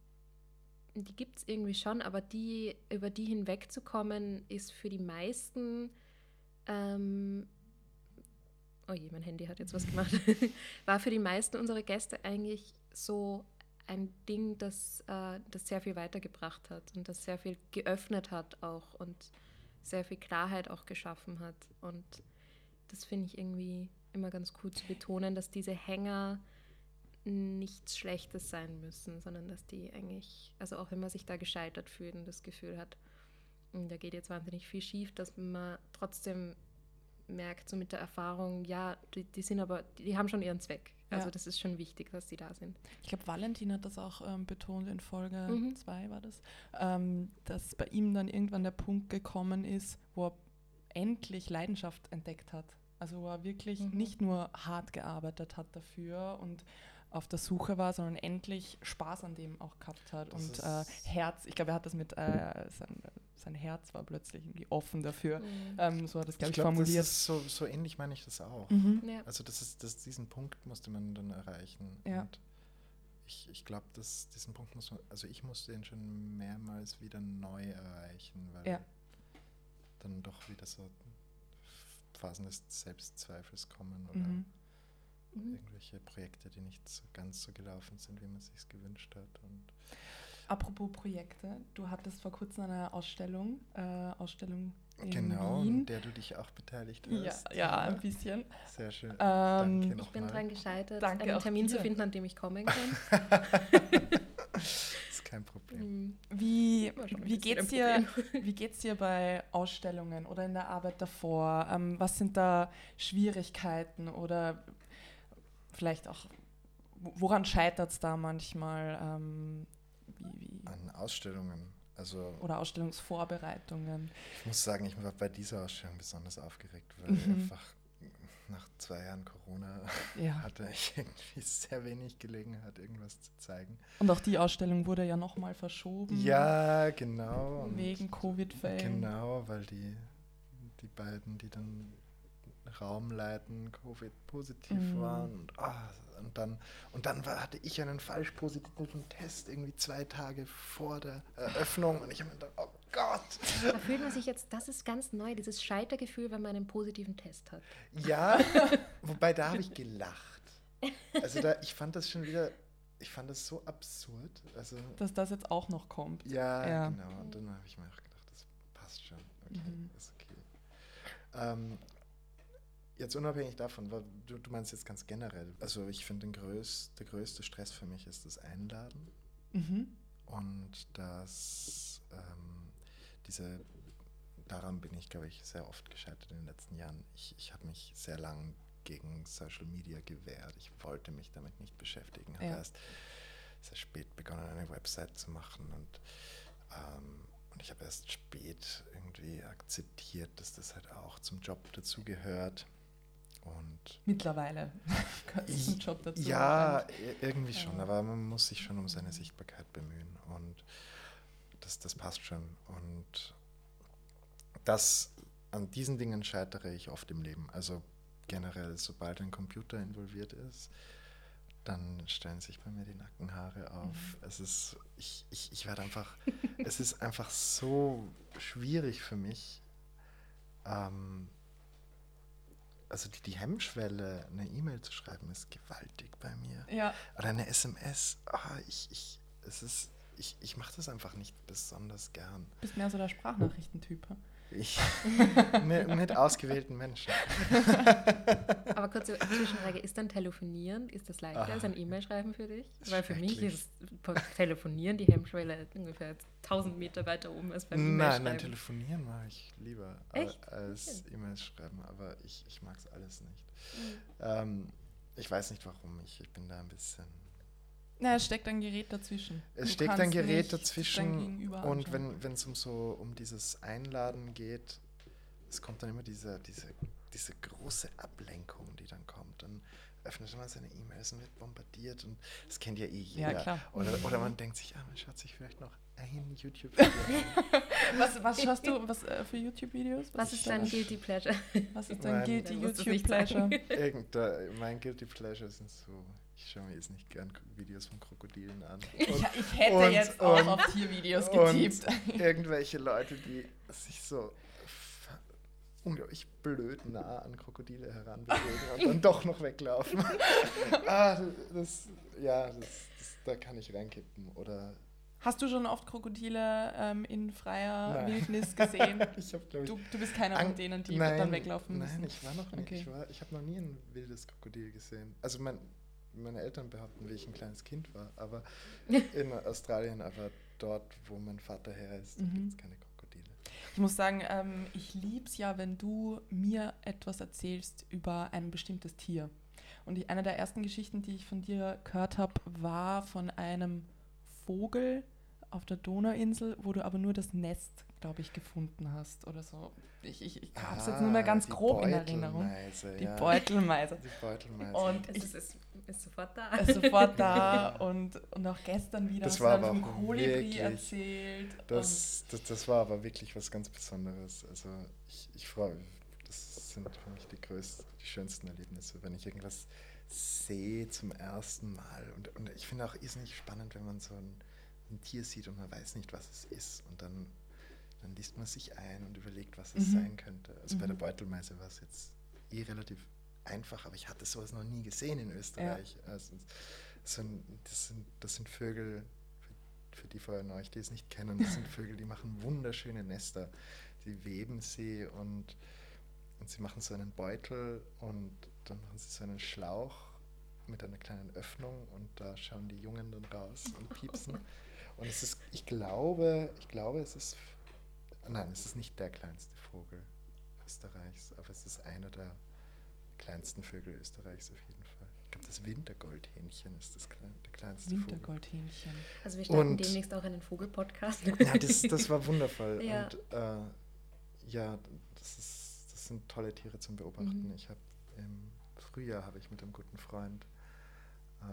die gibt es irgendwie schon, aber die, über die hinwegzukommen, ist für die meisten. Ähm, oh je, mein Handy hat jetzt was gemacht. War für die meisten unserer Gäste eigentlich so ein Ding, das, äh, das sehr viel weitergebracht hat und das sehr viel geöffnet hat auch und sehr viel Klarheit auch geschaffen hat. Und das finde ich irgendwie immer ganz cool zu betonen, dass diese Hänger nichts Schlechtes sein müssen, sondern dass die eigentlich, also auch wenn man sich da gescheitert fühlt und das Gefühl hat, und da geht jetzt wahnsinnig viel schief, dass man trotzdem merkt, so mit der Erfahrung, ja, die, die sind aber, die haben schon ihren Zweck. Also Ja. das ist schon wichtig, dass die da sind. Ich glaube, Valentin hat das auch ähm, betont in Folge Mhm. 2 war das, ähm, dass bei ihm dann irgendwann der Punkt gekommen ist, wo er endlich Leidenschaft entdeckt hat. Also wo er wirklich Mhm. nicht nur hart gearbeitet hat dafür und auf der Suche war, sondern endlich Spaß an dem auch gehabt hat. Das und äh, Herz, ich glaube, er hat das mit, äh, sein, sein Herz war plötzlich irgendwie offen dafür. Mhm. Ähm, so hat es, glaube ich, glaub, formuliert. Das ist so, so ähnlich meine ich das auch. Mhm. Ja. Also das ist, das, diesen Punkt musste man dann erreichen. Ja. Und ich, ich glaube, dass diesen Punkt muss man, also ich musste ihn schon mehrmals wieder neu erreichen, weil Ja. dann doch wieder so Phasen des Selbstzweifels kommen oder Mhm. Mhm. irgendwelche Projekte, die nicht so ganz so gelaufen sind, wie man sich gewünscht hat. Und Apropos Projekte, du hattest vor kurzem eine Ausstellung, äh, Ausstellung in genau, an Wien. der du dich auch beteiligt Ja, hast. ja, ein bisschen. Sehr schön. Ähm, Danke Ich bin dran gescheitert, Danke einen Termin zu dir. finden, an dem ich kommen kann. ist kein Problem. Mhm. Wie, wie geht's ein dir, wie geht's dir bei Ausstellungen oder in der Arbeit davor? Ähm, was sind da Schwierigkeiten oder vielleicht auch, wo- woran scheitert es da manchmal? Ähm, wie, wie, An Ausstellungen. Also oder Ausstellungsvorbereitungen? ich muss sagen, ich war bei dieser Ausstellung besonders aufgeregt, weil Mhm. einfach nach zwei Jahren Corona Ja. hatte ich irgendwie sehr wenig Gelegenheit, irgendwas zu zeigen. Und auch die Ausstellung wurde ja nochmal verschoben. Ja, genau. Wegen Covid-Fällen. Genau, weil die, die beiden, die dann Raum leiten, Covid-positiv Mhm. waren. Und, ah, und dann, und dann war, hatte ich einen falsch positiven Test irgendwie zwei Tage vor der Eröffnung und ich habe mir gedacht, oh Gott. Da fühlt man sich jetzt, das ist ganz neu, dieses Scheitergefühl, wenn man einen positiven Test hat. Ja, wobei da habe ich gelacht. Also da, ich fand das schon wieder, ich fand das so absurd. Also Dass das jetzt auch noch kommt. ja, Ja. genau. Und dann habe ich mir auch gedacht, das passt schon. Okay, Mhm. ist okay. Ähm, jetzt unabhängig davon, du, du meinst jetzt ganz generell. Also ich finde, größ, der größte Stress für mich ist das Einladen Mhm. und das ähm, diese daran bin ich, glaube ich, sehr oft gescheitert in den letzten Jahren. Ich, ich habe mich sehr lang gegen Social Media gewehrt. Ich wollte mich damit nicht beschäftigen. Habe Ja. erst sehr spät begonnen, eine Website zu machen und, ähm, und ich habe erst spät irgendwie akzeptiert, dass das halt auch zum Job dazugehört. Und Mittlerweile gehört zum Job dazu. ja, wahrscheinlich. i- irgendwie schon, aber man muss sich schon um seine Sichtbarkeit bemühen und das, das passt schon. Und das, an diesen Dingen scheitere ich oft im Leben. Also generell, sobald ein Computer involviert ist, dann stellen sich bei mir die Nackenhaare auf. Mhm. Es ist, ich, ich, ich werde einfach, es ist einfach so schwierig für mich, ähm, also die, die Hemmschwelle, eine E-Mail zu schreiben, ist gewaltig bei mir. Ja, Oder eine SMS. Ah, ich, ich, es ist, ich, ich mache das einfach nicht besonders gern. bist mehr so der Sprachnachrichtentyp. Ich, mit, mit ausgewählten Menschen. Aber kurze Zwischenfrage, ist dann Telefonieren, ist das leichter Ah. als ein E-Mail schreiben für dich? Weil für mich ist Telefonieren die Hemmschwelle ungefähr 1000 Meter weiter oben als beim E-Mail Nein, schreiben. nein, telefonieren mache ich lieber Echt? als Okay. E-Mails schreiben, aber ich, ich mag es alles nicht. Mhm. Ähm, ich weiß nicht warum, ich, ich bin da ein bisschen. Na, es steckt ein Gerät dazwischen. Es Du steckt ein Gerät dazwischen und wenn es um so um dieses Einladen geht, es kommt dann immer diese, diese, diese große Ablenkung, die dann kommt. Dann öffnet man seine E-Mails und wird bombardiert und das kennt ja eh Ja, jeder. klar. Oder, oder man denkt sich, ah, man schaut sich vielleicht noch ein YouTube-Video an. Was, was schaust du was, äh, für YouTube-Videos? Was ist dein Guilty Pleasure? Was ist dein Mein- Guilty YouTube Pleasure? sagen. Irgende, mein Guilty Pleasure sind so, ich schaue mir jetzt nicht gern Videos von Krokodilen an. Ich, Und ich hätte und- jetzt auch und- auf Tiervideos getippt. irgendwelche Leute, die sich so unglaublich blöd nah an Krokodile heranbewegen und dann doch noch weglaufen. ah, das, ja, das, das, da kann ich reinkippen. Oder Hast du schon oft Krokodile ähm, in freier Nein. Wildnis gesehen? ich glaube ich, Du, du bist keiner von denen, die nein, dann weglaufen müssen. Nein, ich war noch nicht. Okay. Ich, war- ich habe noch nie ein wildes Krokodil gesehen. Also mein, meine Eltern behaupten, wie ich ein kleines Kind war, aber in Australien, aber dort, wo mein Vater her ist, Mhm. gibt es keine Krokodile. Ich muss sagen, ähm, ich liebe es ja, wenn du mir etwas erzählst über ein bestimmtes Tier. Und ich, eine der ersten Geschichten, die ich von dir gehört habe, war von einem Vogel auf der Donauinsel, wo du aber nur das Nest, glaube ich, gefunden hast oder so. Ich, ich, ich habe es jetzt nur mehr ganz Ah, grob in Erinnerung. Beutelmeise, Die ja. Beutelmeise. Die Beutelmeise. Und Es ist, ist, ist sofort da. ist sofort da und, und auch gestern wieder Das war aber vom Kolibri wirklich- erzählt. Das, das, das war aber wirklich was ganz Besonderes. Also ich, ich freue mich. Das sind für mich die größten, die schönsten Erlebnisse, wenn ich irgendwas sehe zum ersten Mal. Und, und ich finde auch irrsinnig spannend, wenn man so ein, ein Tier sieht und man weiß nicht, was es ist. Und dann, dann liest man sich ein und überlegt, was es Mhm. sein könnte. Also bei der Mhm. Beutelmeise war es jetzt eh relativ einfach, aber ich hatte sowas noch nie gesehen in Österreich. Also, so ein, das, sind, das sind Vögel, für, für die von euch, die es nicht kennen, das sind Vögel, die machen wunderschöne Nester. Sie weben sie und, und sie machen so einen Beutel und dann machen sie so einen Schlauch mit einer kleinen Öffnung und da schauen die Jungen dann raus und piepsen. Und es ist, ich glaube, ich glaube, es ist, nein, es ist nicht der kleinste Vogel Österreichs, aber es ist einer der kleinsten Vögel Österreichs auf jeden Fall. Ich glaube, das Wintergoldhähnchen ist das klein, der kleinste Vogel. Wintergoldhähnchen. Also wir starten Und- demnächst auch einen Vogelpodcast. Ja, das, das war wundervoll. Ja. Und äh, ja, das, ist, das sind tolle Tiere zum Beobachten. Mhm. Ich habe im Frühjahr habe ich mit einem guten Freund, äh,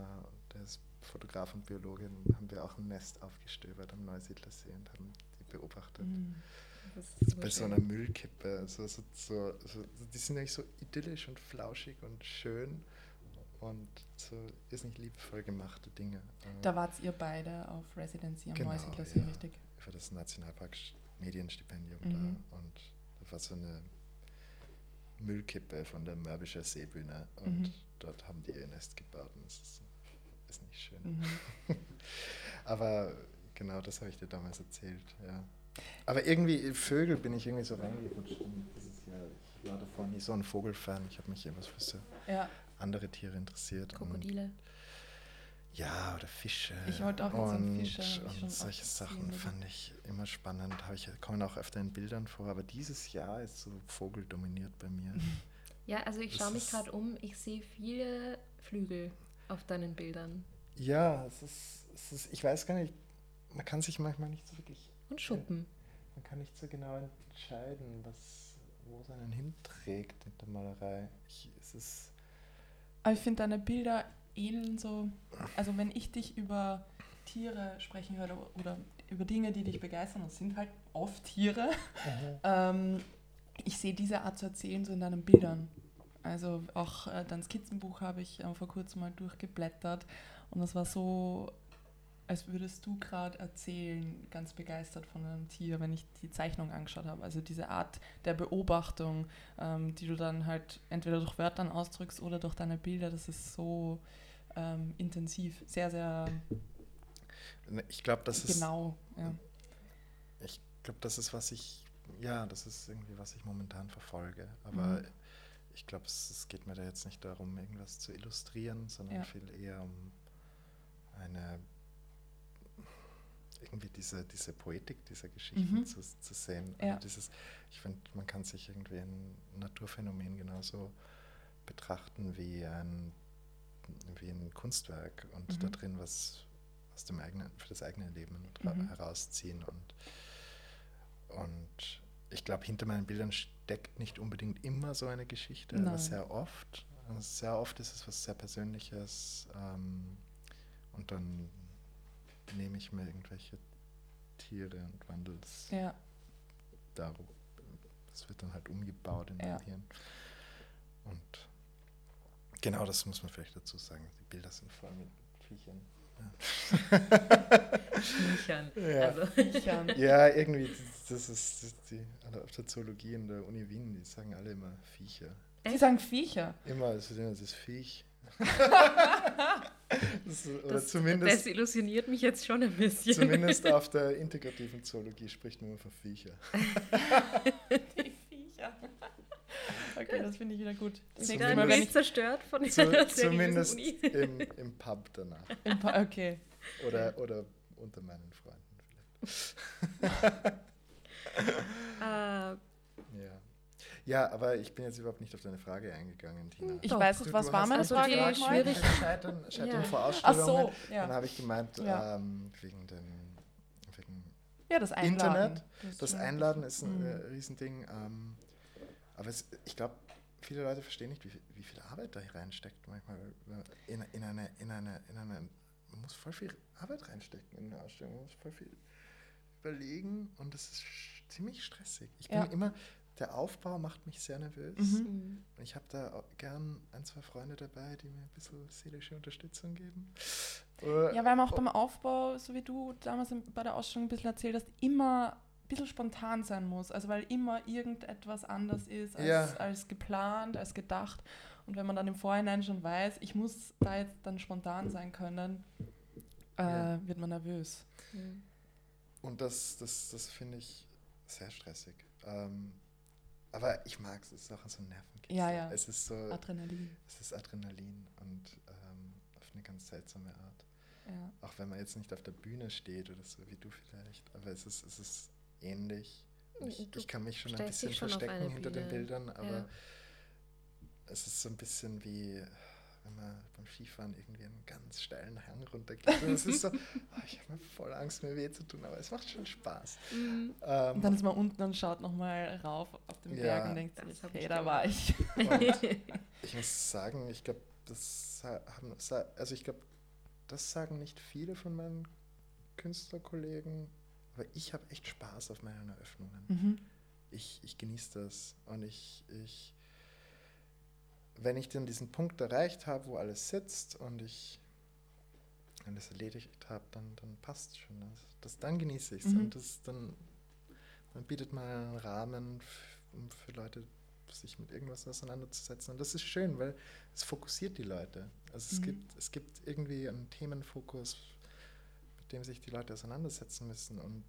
der ist Fotograf und Biologin, haben wir auch ein Nest aufgestöbert am Neusiedlersee und haben beobachtet. Mhm. Super Bei so einer Müllkippe. So, so, so, so, die sind eigentlich so idyllisch und flauschig und schön und so ist nicht liebevoll gemachte Dinge. Da wart ihr beide auf Residency am Genau, Neusiedlersee, ja. richtig? für das Nationalpark Medienstipendium Mhm. da und da war so eine Müllkippe von der Mörbischer Seebühne und Mhm. dort haben die ihr Nest gebaut und es ist, ist nicht schön. Mhm. Aber genau das habe ich dir damals erzählt, ja. Aber irgendwie, Vögel bin ich irgendwie so reingerutscht. Ich war davor nie so ein Vogelfan. Ich habe mich immer für so Ja, andere Tiere interessiert. Krokodile. ja, oder Fische. Ich wollte auch und, Fische, und solche Sachen gesehen, fand ich immer spannend. Ich, kommen auch öfter in Bildern vor, aber dieses Jahr ist so Vogel dominiert bei mir. Ja, also ich schaue mich gerade um. Ich sehe viele Flügel auf deinen Bildern. Ja, es ist, es ist, ich weiß gar nicht, man kann sich manchmal nicht so wirklich, Und Schuppen. man kann nicht so genau entscheiden, was, wo es einen hinträgt in der Malerei. Ich, es ist, aber ich finde deine Bilder ähneln so, also wenn ich dich über Tiere sprechen höre oder über Dinge, die dich begeistern, das sind halt oft Tiere, ähm, ich sehe diese Art zu erzählen so in deinen Bildern. Also auch äh, dein Skizzenbuch habe ich äh, vor kurzem mal durchgeblättert und das war so, als würdest du gerade erzählen, ganz begeistert von einem Tier, wenn ich die Zeichnung angeschaut habe. Also diese Art der Beobachtung, ähm, die du dann halt entweder durch Wörtern ausdrückst oder durch deine Bilder, das ist so ähm, intensiv, sehr, sehr Ne, ich glaube, das ist, genau. Ja. ich glaube, das ist, was ich, ja, das ist irgendwie, was ich momentan verfolge. Aber Mhm. ich glaube, es, es geht mir da jetzt nicht darum, irgendwas zu illustrieren, sondern Ja. viel eher um eine, irgendwie diese, diese Poetik dieser Geschichten Mhm. zu, zu sehen. Ja. Also dieses, ich finde, man kann sich irgendwie ein Naturphänomen genauso betrachten wie ein, wie ein Kunstwerk und da Mhm. drin was aus dem eigenen, für das eigene Leben Mhm. herausziehen. Und, und ich glaube, hinter meinen Bildern steckt nicht unbedingt immer so eine Geschichte, aber Nein. sehr oft. Also sehr oft ist es was sehr Persönliches ähm, und dann nehme ich mir irgendwelche Tiere und wandle es ja. darum. Das wird dann halt umgebaut in Ja. Hirn. Und genau das muss man vielleicht dazu sagen. Die Bilder sind voll mit Viechern. Viechern. Ja. Also, Viechern. Ja, irgendwie, das, das ist das die, alle auf der Zoologie in der Uni Wien, die sagen alle immer Viecher. Sie sagen Viecher. Immer, es ist immer das Viech. das, ist- oder das zumindest, desillusioniert mich jetzt schon ein bisschen. zumindest auf der integrativen Zoologie spricht man immer von Viecher. Die Viecher. Okay, das finde ich wieder gut. Das Dein Mal, wenn ich zerstört von Zu, seriösen zumindest Uni. im, im Pub danach. im Pa- okay. Oder, oder unter meinen Freunden vielleicht. äh, Ja. Ja, aber ich bin jetzt überhaupt nicht auf deine Frage eingegangen, Tina. Ich Doch. weiß Du- nicht, was du war meine also Frage die schwierig- Scheitern, Scheitern Ja. vor Ach Ausstellungen. so, ja. Dann habe ich gemeint, Ja. ähm, wegen dem wegen Ja, das Einladen. Internet. Das du- Einladen ist ein Mhm. äh, Riesending. Ähm, aber es, ich glaube, viele Leute verstehen nicht, wie, viel- wie viel Arbeit da reinsteckt. Manchmal äh, in, in, eine, in, eine, in eine. Man muss voll viel Arbeit reinstecken in eine Ausstellung. Man muss voll viel überlegen und das ist ziemlich stressig. Ich bin Ja. immer. Der Aufbau macht mich sehr nervös. Mhm. mm, Und ich habe da gern ein, zwei Freunde dabei, die mir ein bisschen seelische Unterstützung geben. Äh, Ja, weil man auch beim Aufbau, so wie du damals bei der Ausstellung ein bisschen erzählt hast, immer ein bisschen spontan sein muss. Also weil immer irgendetwas anders ist als, Ja. als geplant, als gedacht. Und wenn man dann im Vorhinein schon weiß, ich muss da jetzt dann spontan sein können, äh, Ja. wird man nervös. mm. Und das, das, das finde ich sehr stressig. Ähm, aber ich mag es, es ist auch so ein Nervenkitzel. Ja, ja. Es ist so, Adrenalin. es ist Adrenalin und ähm, auf eine ganz seltsame Art. Ja. Auch wenn man jetzt nicht auf der Bühne steht oder so, wie du vielleicht, aber es ist, es ist ähnlich. Ich, ich kann mich schon ein bisschen schon verstecken hinter den. Bildern, aber Ja. es ist so ein bisschen wie, wenn man beim Skifahren irgendwie einen ganz steilen Hang runtergeht. Und es ist so, oh, ich habe mir voll Angst, mir weh zu tun, aber es macht schon Spaß. Mm. Ähm, Und dann ist man unten und schaut nochmal rauf auf den Ja. Berg und denkt Das sich, ich da war ich. Und ich muss sagen, ich glaube, das haben, also ich glaube, das sagen nicht viele von meinen Künstlerkollegen, aber ich habe echt Spaß auf meinen Eröffnungen. Mhm. Ich, ich genieße das und ich, ich, wenn ich dann diesen Punkt erreicht habe, wo alles sitzt und ich alles erledigt habe, dann, dann passt schon. Das, das, dann genieße ich es Mhm. und das dann, dann bietet man einen Rahmen, um für Leute sich mit irgendwas auseinanderzusetzen. Und das ist schön, weil es fokussiert die Leute. Also es, Mhm. gibt, es gibt irgendwie einen Themenfokus, mit dem sich die Leute auseinandersetzen müssen. Und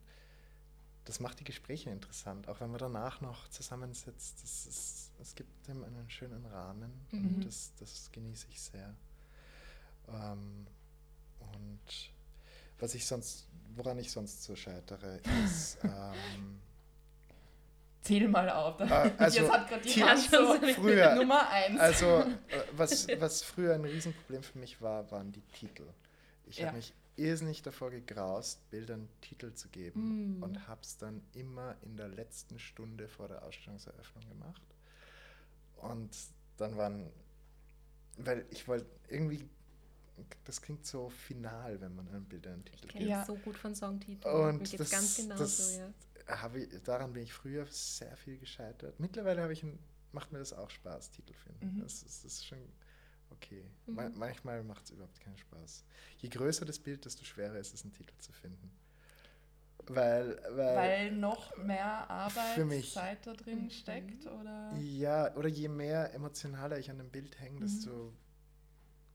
das macht die Gespräche interessant, auch wenn man danach noch zusammensitzt. Das ist, es gibt dem einen schönen Rahmen Mhm. und das, das genieße ich sehr. Ähm, und was ich sonst, woran ich sonst so scheitere, ist ähm, Zähl mal auf. Äh, also, Jetzt hat gerade die Tier- so früher, Nummer eins. also äh, was, was früher ein Riesenproblem für mich war, waren die Titel. Ich Ja. habe mich irrsinnig davor gegraust, Bildern Titel zu geben Mm. und habe es dann immer in der letzten Stunde vor der Ausstellungseröffnung gemacht. Und dann waren, weil ich wollte irgendwie, das klingt so final, wenn man einem Bild einen Ich Titel kenne gibt. Ja. das so gut von Songtiteln. Und Mir das- ganz genauso, das- ja. Habe ich, daran bin ich früher sehr viel gescheitert. Mittlerweile habe ich ein, macht mir das auch Spaß, Titel finden. Mhm. Das, ist, das ist schon okay. Mhm. Ma manchmal macht es überhaupt keinen Spaß. Je größer das Bild, desto schwerer ist es, einen Titel zu finden. Weil, weil, Weil noch mehr Arbeit, für mich- Zeit da drin Mhm. steckt, oder? ja, oder je mehr emotionaler ich an dem Bild hänge, Mhm.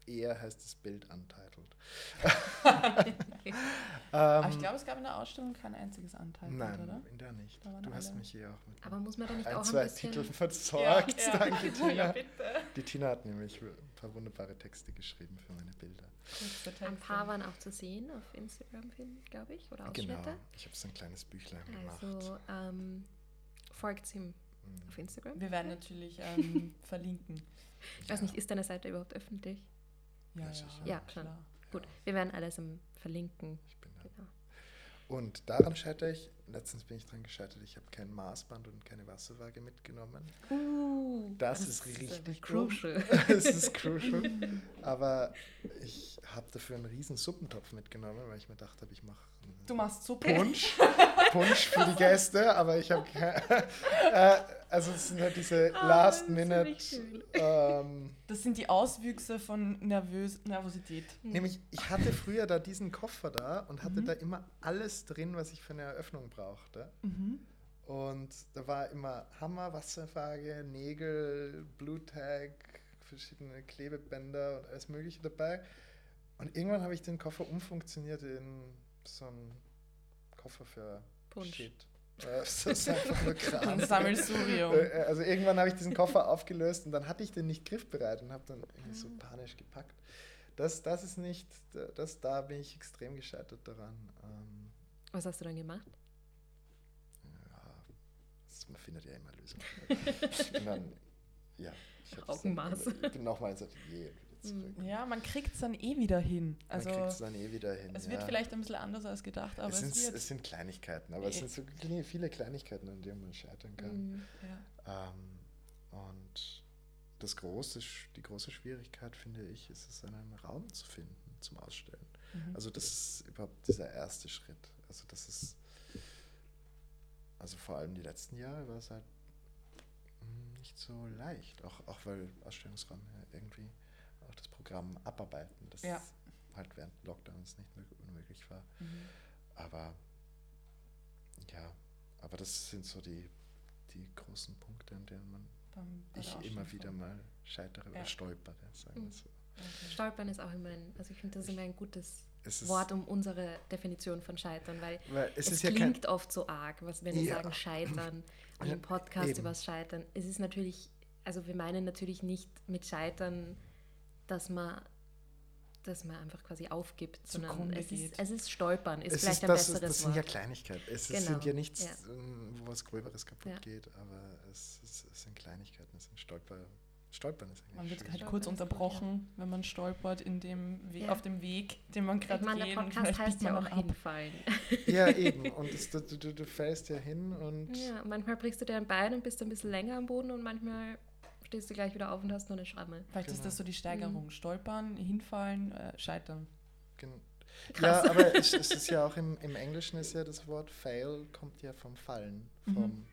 Eher heißt das Bild untitled. Aber Ähm, ich glaube, es gab in der Ausstellung kein einziges Anteil, Nein, oder? in der nicht. Du hast alle- mich hier auch mit Aber muss man da nicht ein, auch zwei ein bisschen... Titeln versorgt. Danke, Tina. Ja, bitte. Die Tina hat nämlich ein paar wunderbare Texte geschrieben für meine Bilder. Ein paar waren auch zu sehen auf Instagram, glaube ich, oder Ausschnitte. Genau. Ich habe so ein kleines Büchlein gemacht. Also ähm, folgt ihm Mhm. auf Instagram. Wir werden natürlich ähm, verlinken. Ich weiß nicht, ist deine Seite überhaupt öffentlich? Ja, Ja, sicher. Ja, schon. klar. Gut, wir werden alles im verlinken. Ich bin da. Genau. Und daran scheitere ich. Letztens bin ich dran gescheitert. Ich habe kein Maßband und keine Wasserwaage mitgenommen. Uh, Das ist richtig crucial. Es ist crucial. Aber ich habe dafür einen riesen Suppentopf mitgenommen, weil ich mir gedacht habe, ich mache Du machst Suppe. Punsch, Punsch für die Gäste, aber ich habe äh, also es sind halt diese Ah, Last Minute ähm, Das sind die Auswüchse von Nervös Nervosität. Nämlich, ich hatte früher da diesen Koffer da und hatte Mhm. da immer alles drin, was ich für eine Eröffnung brauchte. Mhm. Und da war immer Hammer, Wasserwaage, Nägel, Blue Tag, verschiedene Klebebänder und alles Mögliche dabei. Und irgendwann habe ich den Koffer umfunktioniert in so einen Koffer für Punsch. Shit. Äh, Das ist einfach nur Kram. Ein Sammelsurium. Äh, Also irgendwann habe ich diesen Koffer aufgelöst und dann hatte ich den nicht griffbereit und habe dann irgendwie so panisch gepackt. Das, das ist nicht, das, da bin ich extrem gescheitert daran. Ähm, Was hast du dann gemacht? ja, man findet ja immer Lösungen. und dann, ja, ich Augenmaß. Dann, bin nochmal ins Atelier zurück. Ja, man kriegt es dann eh wieder hin. Also, man kriegt es dann eh wieder hin. es ja. wird vielleicht ein bisschen anders als gedacht, aber es, es, sind, es sind Kleinigkeiten, aber es Eh. sind so viele Kleinigkeiten, an denen man scheitern kann. Mhm. ja. Ähm, und das große, die große Schwierigkeit, finde ich, ist es, einen Raum zu finden zum Ausstellen. Mhm. Also das ist überhaupt dieser erste Schritt. Also das ist, also vor allem die letzten Jahre war es halt mm, nicht so leicht, auch, auch weil Ausstellungsraum ja irgendwie das Programm abarbeiten, das Ja. halt während Lockdowns nicht mehr unmöglich war. Mhm. Aber ja, aber das sind so die, die großen Punkte, an denen man Beim- ich immer wieder Ausstellung. mal scheitere Ja. oder stolpere, sagen wir Mhm. so. Okay. Stolpern ist auch immer ein, also ich finde, das immer ein gutes Wort um unsere Definition von Scheitern, weil weil es, es, ist ja kein, klingt oft so arg, was, wenn wir Ja. sagen Scheitern im Podcast eben. über das Scheitern. Es ist natürlich, also wir meinen natürlich nicht mit Scheitern, dass man, dass man einfach quasi aufgibt, sondern Zugrunde es geht. ist, es ist Stolpern, ist es vielleicht ist, ein das, besseres das sind ja. Kleinigkeiten. Es Genau, sind ja nichts, ja. ähm, wo was Gröberes kaputt Ja. geht, aber es, es, es sind Kleinigkeiten, es sind Stolper, Stolpern ist Man wird halt kurz unterbrochen, wenn man stolpert in dem We Ja. auf dem Weg, den man Ich gerade meine, geht. der Podcast vielleicht heißt ja auch ab. hinfallen. Ja, eben. Und es, du, du, du fällst ja hin und Ja, manchmal brichst du dir ein Bein und bist ein bisschen länger am Boden und manchmal stehst du gleich wieder auf und hast nur eine Schramme. Vielleicht ist Genau. das so die Steigerung. Stolpern, hinfallen, äh, scheitern. gen- Krass. Ja, aber es, es ist ja auch im, im Englischen ist ja das Wort fail kommt ja vom Fallen. Mhm. Vom,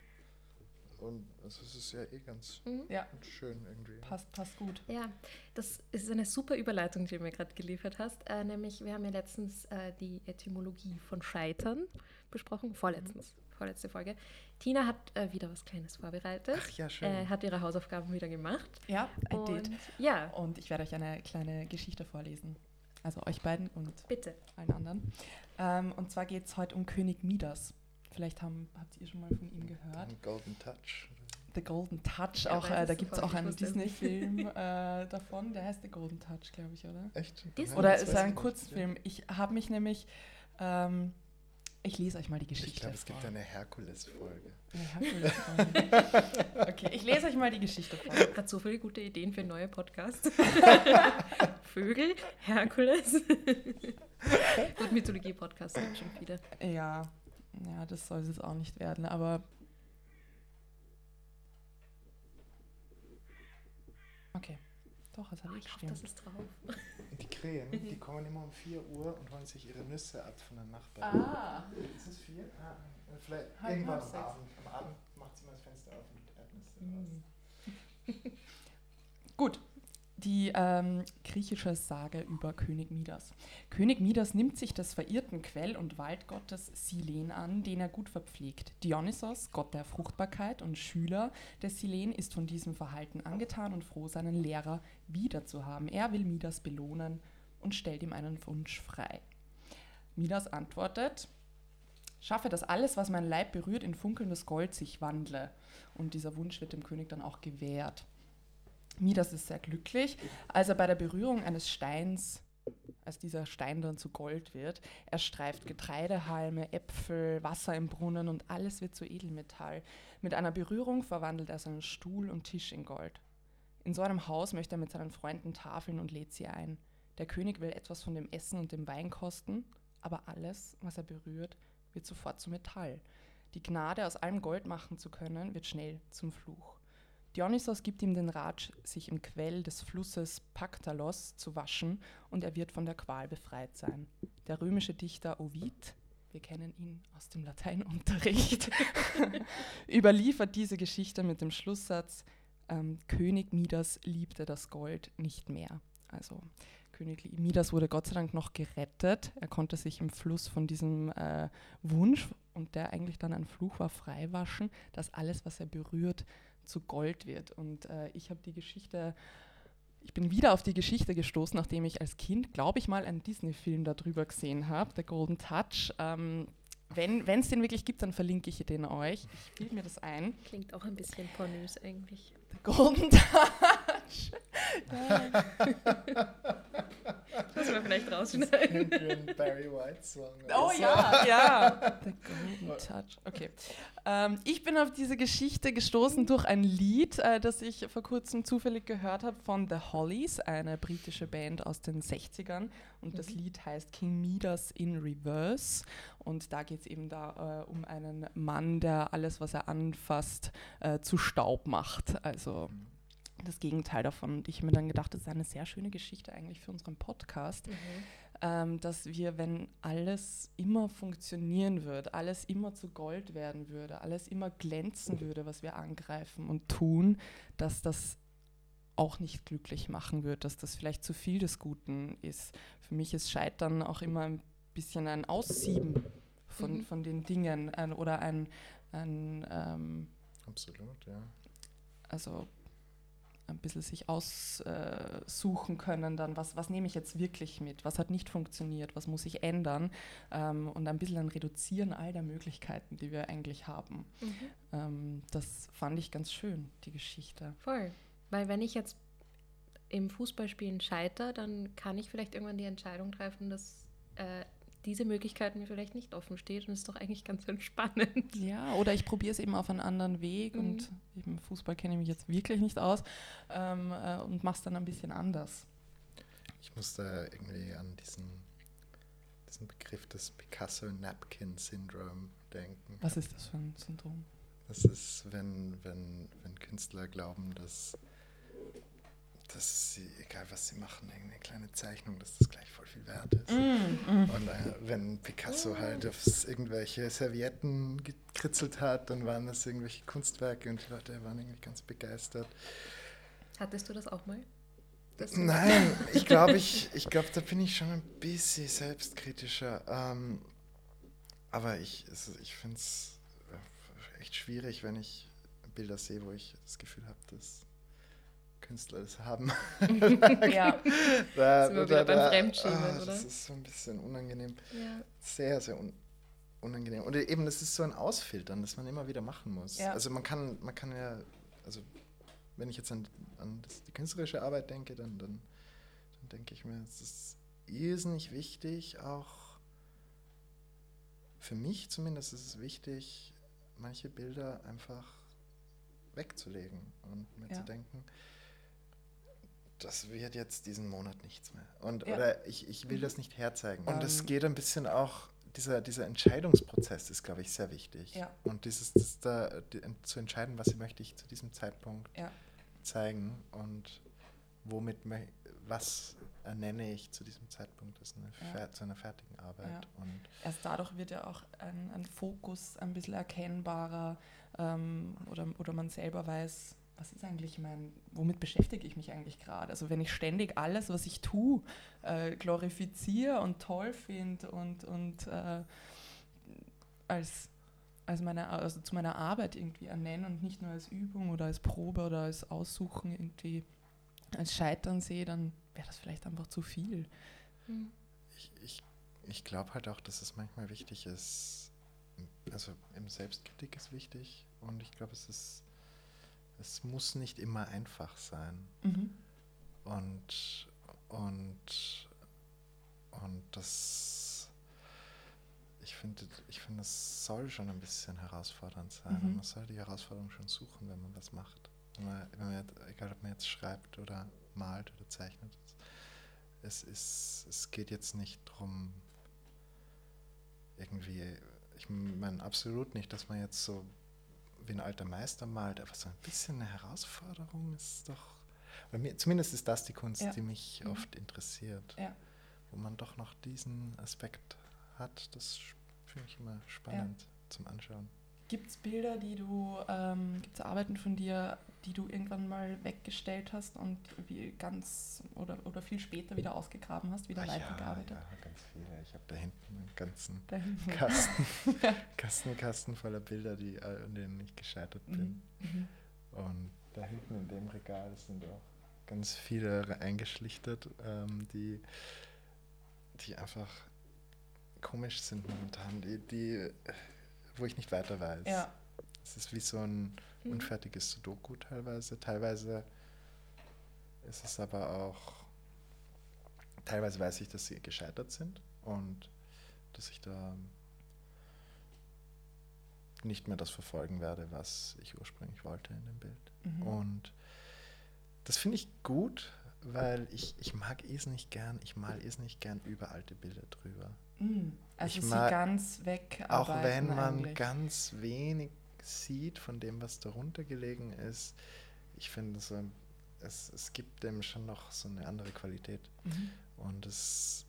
Und also es ist ja eh ganz Mhm. Schön irgendwie. passt, passt gut. Ja, das ist eine super Überleitung, die du mir gerade geliefert hast. Äh, nämlich, wir haben ja letztens äh, die Etymologie von Scheitern besprochen. Vorletztens, vorletzte Folge. Tina hat äh, wieder was Kleines vorbereitet. Ach ja, schön. Äh, hat ihre Hausaufgaben wieder gemacht. Ja, I Und did. ja, Und ich werde euch eine kleine Geschichte vorlesen. Also euch beiden und bitte. allen anderen. Ähm, und zwar geht es heute um König Midas. Vielleicht haben, habt ihr schon mal von ihm gehört. Ein Golden Touch. The Golden Touch, Ja, auch, äh, da gibt es auch einen. Disney-Film äh, davon, der heißt The Golden Touch, glaube ich, oder? Echt? Disney? Oder es ist ein. Kurzfilm. Ich habe mich nämlich, ähm, ich lese euch mal die Geschichte Ich glaube, es gibt eine Herkules-Folge. Eine Herkules-Folge. okay, ich lese euch mal die Geschichte vor. Ich habe gerade so viele gute Ideen für neue Podcasts. Vögel, Herkules. Gut, Mythologie-Podcasts sind schon viele. Ja, ja, das soll es jetzt auch nicht werden, aber. Okay. Doch, das habe Oh, ich ich hoffe, das ist drauf. Die Krähen, die kommen immer um 4 Uhr und holen sich ihre Nüsse ab von den Nachbarn. Ah, Ist es 4? Ah, äh, vielleicht Halb, irgendwann am. Abend. Am Abend macht sie mal das Fenster auf und Erdnüsse Mm. raus. Gut. Die ähm, griechische Sage über König Midas. König Midas nimmt sich des verirrten Quell- und Waldgottes Silen an, den er gut verpflegt. Dionysos, Gott der Fruchtbarkeit und Schüler des Silen, ist von diesem Verhalten angetan und froh, seinen Lehrer wiederzuhaben. Er will Midas belohnen und stellt ihm einen Wunsch frei. Midas antwortet, schaffe, dass alles, was mein Leib berührt, in funkelndes Gold sich wandle. Und dieser Wunsch wird dem König dann auch gewährt. Midas ist sehr glücklich, als er bei der Berührung eines Steins, als dieser Stein dann zu Gold wird, er streift Getreidehalme, Äpfel, Wasser im Brunnen und alles wird zu Edelmetall. Mit einer Berührung verwandelt er seinen Stuhl und Tisch in Gold. In so einem Haus möchte er mit seinen Freunden tafeln und lädt sie ein. Der König will etwas von dem Essen und dem Wein kosten, aber alles, was er berührt, wird sofort zu Metall. Die Gnade, aus allem Gold machen zu können, wird schnell zum Fluch. Dionysos gibt ihm den Rat, sich im Quell des Flusses Paktalos zu waschen und er wird von der Qual befreit sein. Der römische Dichter Ovid, wir kennen ihn aus dem Lateinunterricht, überliefert diese Geschichte mit dem Schlusssatz, ähm, König Midas liebte das Gold nicht mehr. Also König Midas wurde Gott sei Dank noch gerettet. Er konnte sich im Fluss von diesem äh, Wunsch, und der eigentlich dann ein Fluch war, freiwaschen, dass alles, was er berührt, zu Gold wird. Und äh, ich habe die Geschichte, ich bin wieder auf die Geschichte gestoßen, nachdem ich als Kind, glaube ich mal, einen Disney-Film darüber gesehen habe, The Golden Touch. Ähm, wenn es den wirklich gibt, dann verlinke ich den euch. Ich bilde mir das ein. Klingt auch ein bisschen pornös eigentlich. The Golden Touch. Das wir vielleicht rausschneiden. Ein Barry White Song. Oh so. ja, ja. The Golden Touch. Okay. Ähm, ich bin auf diese Geschichte gestoßen durch ein Lied, äh, das ich vor kurzem zufällig gehört habe von The Hollies, eine britische Band aus den 60ern. Und das Mhm. Lied heißt King Midas in Reverse. Und da geht es eben da äh, um einen Mann, der alles, was er anfasst, äh, zu Staub macht. Also Mhm. Das Gegenteil davon. Und ich habe mir dann gedacht, das ist eine sehr schöne Geschichte eigentlich für unseren Podcast Mhm. ähm, dass wir, wenn alles immer funktionieren würde, alles immer zu Gold werden würde, alles immer glänzen würde, was wir angreifen und tun, dass das auch nicht glücklich machen wird, dass das vielleicht zu viel des Guten ist. Für mich ist Scheitern auch immer ein bisschen ein Aussieben von, Mhm. von den Dingen ein, oder ein, ein ähm, Absolut, ja. also ein bisschen sich aussuchen können, dann was, was nehme ich jetzt wirklich mit, was hat nicht funktioniert, was muss ich ändern ähm, und ein bisschen ein Reduzieren all der Möglichkeiten, die wir eigentlich haben. Mhm. Ähm, das fand ich ganz schön, die Geschichte. Voll. Weil wenn ich jetzt im Fußballspielen scheitere, dann kann ich vielleicht irgendwann die Entscheidung treffen, dass äh, diese Möglichkeit mir vielleicht nicht offen steht und ist doch eigentlich ganz entspannend. Ja, oder ich probiere es eben auf einen anderen Weg Mhm. und eben Fußball kenne ich mich jetzt wirklich nicht aus ähm, äh, und mache es dann ein bisschen anders. Ich musste irgendwie an diesen, diesen Begriff des Picasso-Napkin-Syndrom denken. Was ist das für ein Syndrom? Das ist, wenn, wenn, wenn Künstler glauben, dass, dass sie, egal was sie machen, irgendeine kleine Zeichnung, dass das gleich voll viel wert ist. Mm, Und äh, wenn Picasso halt auf irgendwelche Servietten gekritzelt hat, dann waren das irgendwelche Kunstwerke und die Leute waren irgendwie ganz begeistert. Hattest du das auch mal? Das Nein, ich glaube, ich, ich glaub, da bin ich schon ein bisschen selbstkritischer. Ähm, aber ich, es, ich finde es echt schwierig, wenn ich Bilder sehe, wo ich das Gefühl habe, dass Künstler das haben. ja. Da, Sind wir wieder beim ah, oder? Das ist so ein bisschen unangenehm. Ja. Sehr, sehr un unangenehm. Und eben, das ist so ein Ausfiltern, das man immer wieder machen muss. Ja. Also man kann, man kann ja, also wenn ich jetzt an, an das, die künstlerische Arbeit denke, dann, dann, dann denke ich mir, es ist irrsinnig wichtig, auch für mich zumindest ist es wichtig, manche Bilder einfach wegzulegen und mir Ja. zu denken, das wird jetzt diesen Monat nichts mehr. Und, Ja. Oder ich, ich will das nicht herzeigen. Und es Ähm. geht ein bisschen auch, dieser, dieser Entscheidungsprozess ist, glaube ich, sehr wichtig. Ja. Und dieses, das da, die, zu entscheiden, was möchte ich zu diesem Zeitpunkt Ja. zeigen und womit, was ernenne ich zu diesem Zeitpunkt ist eine Ja. zu einer fertigen Arbeit. Und Erst dadurch wird ja auch ein, ein Fokus ein bisschen erkennbarer ähm, oder, oder man selber weiß, was ist eigentlich mein, womit beschäftige ich mich eigentlich gerade? Also wenn ich ständig alles, was ich tue, äh, glorifiziere und toll finde und, und äh, als, als meine, also zu meiner Arbeit irgendwie ernenne und nicht nur als Übung oder als Probe oder als Aussuchen irgendwie als Scheitern sehe, dann wäre das vielleicht einfach zu viel. Hm. ich, ich, ich glaube halt auch, dass es manchmal wichtig ist, also im Selbstkritik ist wichtig und ich glaube, es ist, es muss nicht immer einfach sein. Mhm. Und, und, und das, ich finde, ich finde, es soll schon ein bisschen herausfordernd sein. Mhm. Man soll die Herausforderung schon suchen, wenn man was macht. Wenn man, wenn man, egal, ob man jetzt schreibt oder malt oder zeichnet. Es, ist, es geht jetzt nicht darum, irgendwie, ich meine absolut nicht, dass man jetzt so wie ein alter Meister malt, aber so ein bisschen eine Herausforderung ist doch, bei mir, zumindest ist das die Kunst, Ja. die mich Mhm. oft interessiert, Ja. wo man doch noch diesen Aspekt hat, das finde ich immer spannend zum Anschauen. Gibt es Bilder, die du, ähm, gibt es Arbeiten von dir, die du irgendwann mal weggestellt hast und wie ganz oder, oder viel später wieder ausgegraben hast, wieder Ah, weitergearbeitet? ja, ganz viele. Ich habe da hinten einen ganzen hinten. Kasten, Kasten, Kasten voller Bilder, die, an denen ich gescheitert bin. Mhm. Mhm. Und da hinten in dem Regal sind auch ganz viele eingeschlichtet, ähm, die, die einfach komisch sind momentan, die, die, äh, wo ich nicht weiter weiß. Ja, Es ist wie so ein Mhm. unfertiges Sudoku teilweise. Teilweise ist es aber auch, teilweise weiß ich, dass sie gescheitert sind und dass ich da nicht mehr das verfolgen werde, was ich ursprünglich wollte in dem Bild. Mhm. Und das finde ich gut, weil ich, ich mag es nicht gern, ich mal es nicht gern über alte Bilder drüber. Mm, also ich sie ganz weg. Auch wenn man eigentlich. ganz wenig sieht von dem, was darunter gelegen ist, ich finde, so, es, es gibt dem schon noch so eine andere Qualität. Mhm. Und es,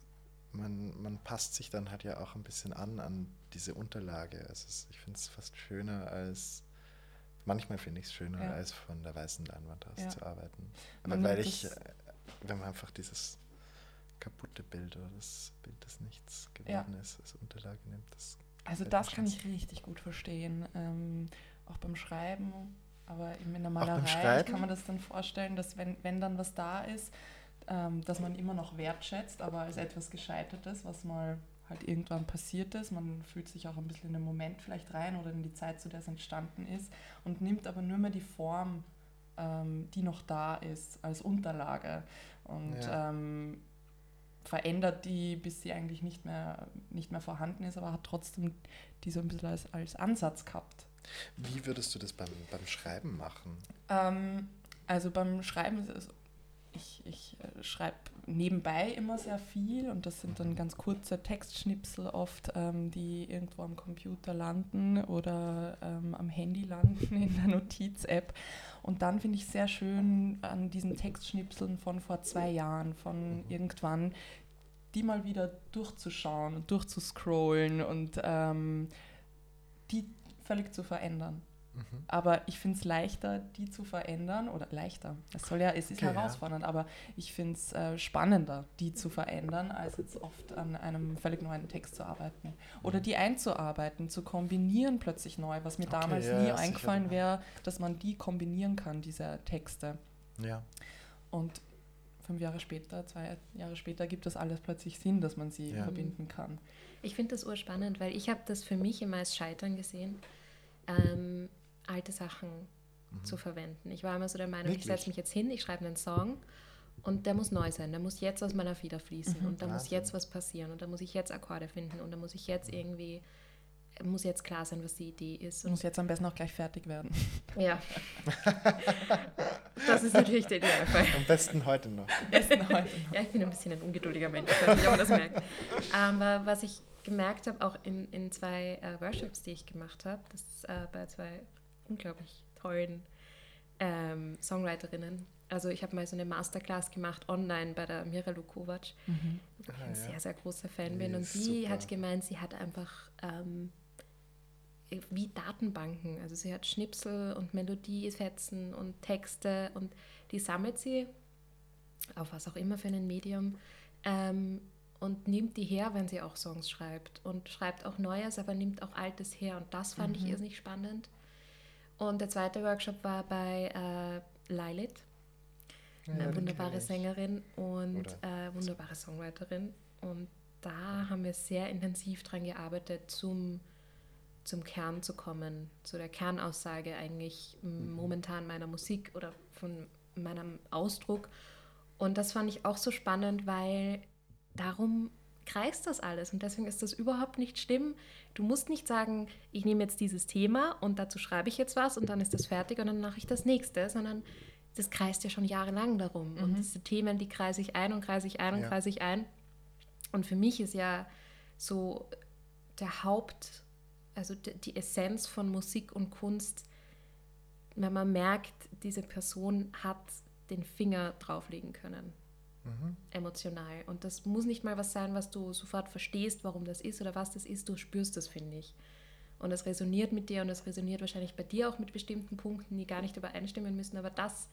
man, man passt sich dann halt ja auch ein bisschen an an diese Unterlage. Also es, ich finde es fast schöner als manchmal finde ich es schöner, ja. als von der weißen Leinwand aus ja. zu arbeiten. Aber weil ich, äh, wenn man einfach dieses kaputte Bild oder das Bild, das nichts geworden ja. ist, als Unterlage nimmt, das. Also das kann ich richtig gut verstehen. Ähm, auch beim Schreiben, aber in der Malerei kann man das dann vorstellen, dass wenn, wenn dann was da ist, ähm, dass man immer noch wertschätzt, aber als etwas Gescheitertes, was mal halt irgendwann passiert ist. Man fühlt sich auch ein bisschen in den Moment vielleicht rein oder in die Zeit, zu der es entstanden ist und nimmt aber nur mehr die Form, ähm, die noch da ist, als Unterlage und ja. ähm, verändert die, bis sie eigentlich nicht mehr, nicht mehr vorhanden ist, aber hat trotzdem die so ein bisschen als, als Ansatz gehabt. Wie würdest du das beim, beim Schreiben machen? Ähm, also beim Schreiben ist es ich, ich äh, schreibe nebenbei immer sehr viel und das sind dann ganz kurze Textschnipsel oft, ähm, die irgendwo am Computer landen oder ähm, am Handy landen in der Notiz-App. Und dann finde ich sehr schön an diesen Textschnipseln von vor zwei Jahren, von irgendwann, die mal wieder durchzuschauen und durchzuscrollen und ähm, die völlig zu verändern. Mhm. Aber ich finde es leichter, die zu verändern, oder leichter, es soll ja, es ist okay, herausfordernd, ja. aber ich finde es äh, spannender, die zu verändern, als jetzt oft an einem völlig neuen Text zu arbeiten. Oder mhm. die einzuarbeiten, zu kombinieren plötzlich neu, was mir okay, damals ja, nie eingefallen wäre, dass man die kombinieren kann, diese Texte. Ja. Und fünf Jahre später, zwei Jahre später gibt das alles plötzlich Sinn, dass man sie ja. verbinden kann. Ich finde das urspannend, weil ich habe das für mich immer als Scheitern gesehen. Ähm, alte Sachen mhm. zu verwenden. Ich war immer so der Meinung, Wirklich? ich setze mich jetzt hin, ich schreibe einen Song und der muss neu sein, der muss jetzt aus meiner Feder fließen mhm. und da muss jetzt was passieren und da muss ich jetzt Akkorde finden und da muss ich jetzt mhm. irgendwie muss jetzt klar sein, was die Idee ist. Und muss jetzt am besten auch gleich fertig werden. Ja. das ist natürlich der Idealfall. Am besten heute noch. Am besten heute noch. Ja, ich bin ein bisschen ein ungeduldiger Mensch, ich weiß nicht, ob man das merkt. Aber was ich gemerkt habe, auch in, in zwei äh, Workshops, die ich gemacht habe, das äh, bei zwei unglaublich tollen ähm, Songwriterinnen. Also ich habe mal so eine Masterclass gemacht online bei der Mira Lukovac, mhm. wo ich ein ja. sehr, sehr großer Fan die bin. Und die super. hat gemeint, sie hat einfach ähm, wie Datenbanken. Also sie hat Schnipsel und Melodiefetzen und Texte und die sammelt sie auf was auch immer für ein Medium ähm, und nimmt die her, wenn sie auch Songs schreibt und schreibt auch Neues, aber nimmt auch Altes her. Und das fand mhm. ich irrsinnig spannend. Und der zweite Workshop war bei äh, Lilith, ja, eine wunderbare Sängerin und äh, wunderbare Songwriterin. Und da haben wir sehr intensiv daran gearbeitet, zum, zum Kern zu kommen, zu der Kernaussage eigentlich mhm. momentan meiner Musik oder von meinem Ausdruck. Und das fand ich auch so spannend, weil darum kreist das alles und deswegen ist das überhaupt nicht schlimm. Du musst nicht sagen, ich nehme jetzt dieses Thema und dazu schreibe ich jetzt was und dann ist das fertig und dann mache ich das nächste, sondern das kreist ja schon jahrelang darum. Mhm. Und diese Themen, die kreise ich ein und kreise ich ein und ja. kreise ich ein. Und für mich ist ja so der Haupt, also die Essenz von Musik und Kunst, wenn man merkt, diese Person hat den Finger drauflegen können mhm. emotional. Und das muss nicht mal was sein, was du sofort verstehst, warum das ist oder was das ist. Du spürst das, finde ich. Und das resoniert mit dir und das resoniert wahrscheinlich bei dir auch mit bestimmten Punkten, die gar nicht übereinstimmen müssen. Aber das,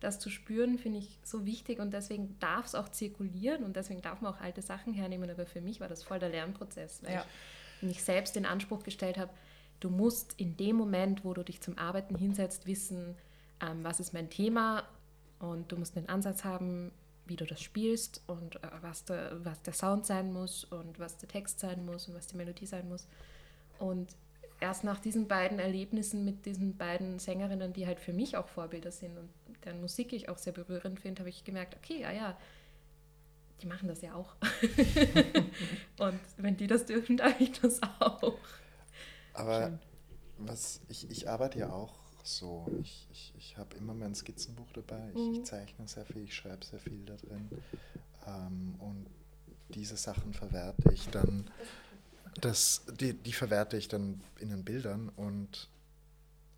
das zu spüren, finde ich so wichtig und deswegen darf es auch zirkulieren und deswegen darf man auch alte Sachen hernehmen. Aber für mich war das voll der Lernprozess, weil ja. ich mich selbst den Anspruch gestellt habe, du musst in dem Moment, wo du dich zum Arbeiten hinsetzt, wissen, ähm, was ist mein Thema und du musst einen Ansatz haben, wie du das spielst und äh, was, der, was der Sound sein muss und was der Text sein muss und was die Melodie sein muss. Und erst nach diesen beiden Erlebnissen mit diesen beiden Sängerinnen, die halt für mich auch Vorbilder sind und deren Musik ich auch sehr berührend finde, habe ich gemerkt, okay, ja, ja, die machen das ja auch. und wenn die das dürfen, darf ich das auch. Aber Schön. was ich, ich arbeite ja auch so. Ich, ich, ich habe immer mein Skizzenbuch dabei. Ich, Mhm. ich zeichne sehr viel, ich schreibe sehr viel da drin. Ähm, und diese Sachen verwerte ich dann. Das, die, die verwerte ich dann in den Bildern und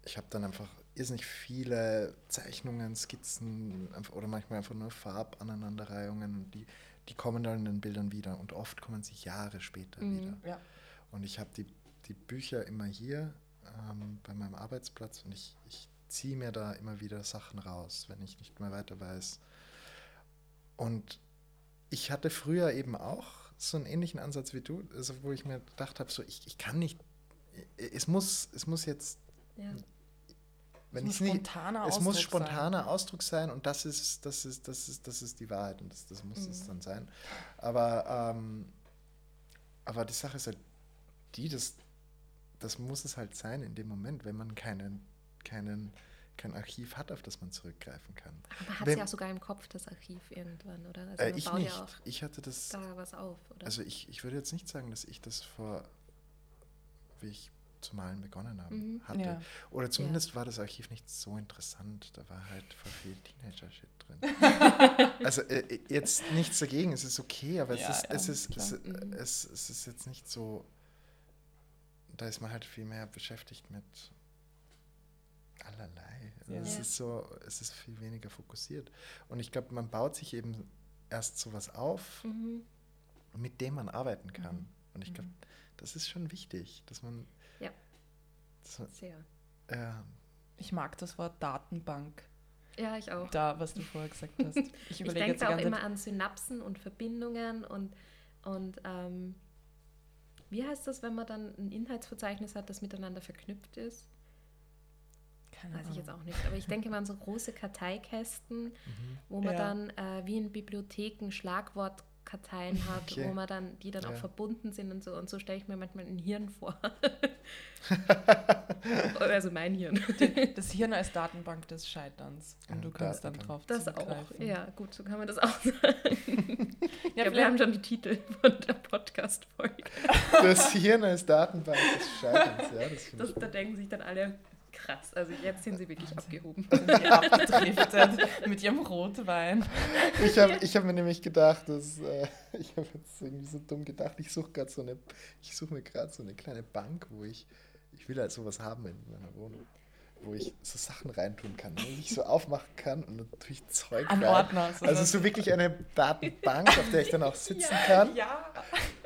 ich habe dann einfach irrsinnig viele Zeichnungen, Skizzen oder manchmal einfach nur Farbaneinanderreihungen und die, die kommen dann in den Bildern wieder und oft kommen sie Jahre später Mhm. wieder. Ja. Und ich habe die, die Bücher immer hier ähm, bei meinem Arbeitsplatz und ich, ich ziehe mir da immer wieder Sachen raus, wenn ich nicht mehr weiter weiß. Und ich hatte früher eben auch so einen ähnlichen Ansatz wie du, also wo ich mir gedacht habe, so ich, ich kann nicht, es muss, es muss jetzt, Ja. wenn muss ich nicht, spontaner es muss Ausdruck sein. spontaner Ausdruck sein und das ist, das ist, das ist, das ist die Wahrheit und das, das muss es Mhm. dann sein. Aber, ähm, aber die Sache ist halt die, das, das muss es halt sein in dem Moment, wenn man keinen, keinen, kein Archiv hat, auf das man zurückgreifen kann. Aber man hat Wenn- es ja auch sogar im Kopf, das Archiv irgendwann, oder? Also Äh, man ich baut nicht. ja auch Ich hatte das, da was auf, oder? also ich, ich würde jetzt nicht sagen, dass ich das vor, wie ich zu malen begonnen habe, Mhm. hatte. Ja. Oder zumindest war das Archiv nicht so interessant. Da war halt voll viel Teenager-Shit drin. also äh, jetzt nichts dagegen, es ist okay, aber Ja, es, ist, ja, es, ist, es. Mhm. es, es ist jetzt nicht so, da ist man halt viel mehr beschäftigt mit allerlei. Ja. Es ist so, es ist viel weniger fokussiert. Und ich glaube, man baut sich eben erst sowas auf, mhm. mit dem man arbeiten kann. Mhm. Und ich glaube, das ist schon wichtig, dass man, Ja. dass man Sehr. äh, Ich mag das Wort Datenbank. Ja, ich auch. Da, was du vorher gesagt hast. Ich Ich denke auch immer an Synapsen und Verbindungen und, und ähm, wie heißt das, wenn man dann ein Inhaltsverzeichnis hat, das miteinander verknüpft ist? Keine Weiß ich jetzt Ahnung. auch nicht. Aber ich denke mal an so große Karteikästen, mhm. wo man Ja. dann äh, wie in Bibliotheken Schlagwortkarteien hat, Okay. wo man dann, die dann auch Ja. verbunden sind und so. Und so stelle ich mir manchmal ein Hirn vor. also mein Hirn. Das Hirn als Datenbank des Scheiterns. Und Ja, du kannst dann Datenbank. drauf Das auch. Ja, gut, so kann man das auch sagen. Ja, ich glaube, wir haben schon die Titel von der Podcast-Folge. Das Hirn als Datenbank des Scheiterns, ja, das Das, da denken sich dann alle, krass, also jetzt sind sie wirklich abgehoben. sind die abgedriftet mit ihrem Rotwein. Ich habe ich hab mir nämlich gedacht, dass, äh, ich habe jetzt irgendwie so dumm gedacht, ich suche gerade so eine, ich suche mir gerade so eine kleine Bank, wo ich, ich will halt sowas haben in meiner Wohnung, wo ich so Sachen reintun kann, wo ich so aufmachen kann und dann tue ich Zeug An rein. Ordner. so Also so wirklich eine Datenbank, auf der ich dann auch sitzen kann. Ja.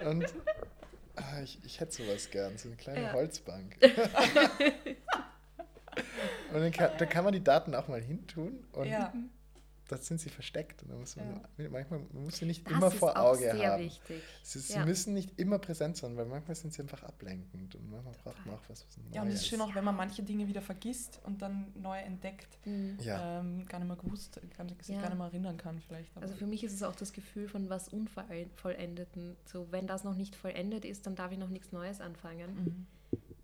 Und ah, ich, ich hätte sowas gern, so eine kleine Ja. Holzbank. und dann kann, dann kann man die Daten auch mal hintun und ja. da sind sie versteckt. Und dann muss man Ja. manchmal man muss sie nicht Das immer vor Auge sehr haben. wichtig. Sie, sie Ja. müssen nicht immer präsent sein, weil manchmal sind sie einfach ablenkend und manchmal braucht man auch was, was Neues. Ja, und es ist schön auch, wenn man manche Dinge wieder vergisst und dann neu entdeckt. Mhm. Ähm, gar nicht mehr gewusst, gar nicht, sich Ja. gar nicht mehr erinnern kann vielleicht. aber- Also für mich ist es auch das Gefühl von was Unvollendeten. So, wenn das noch nicht vollendet ist, dann darf ich noch nichts Neues anfangen. Mhm.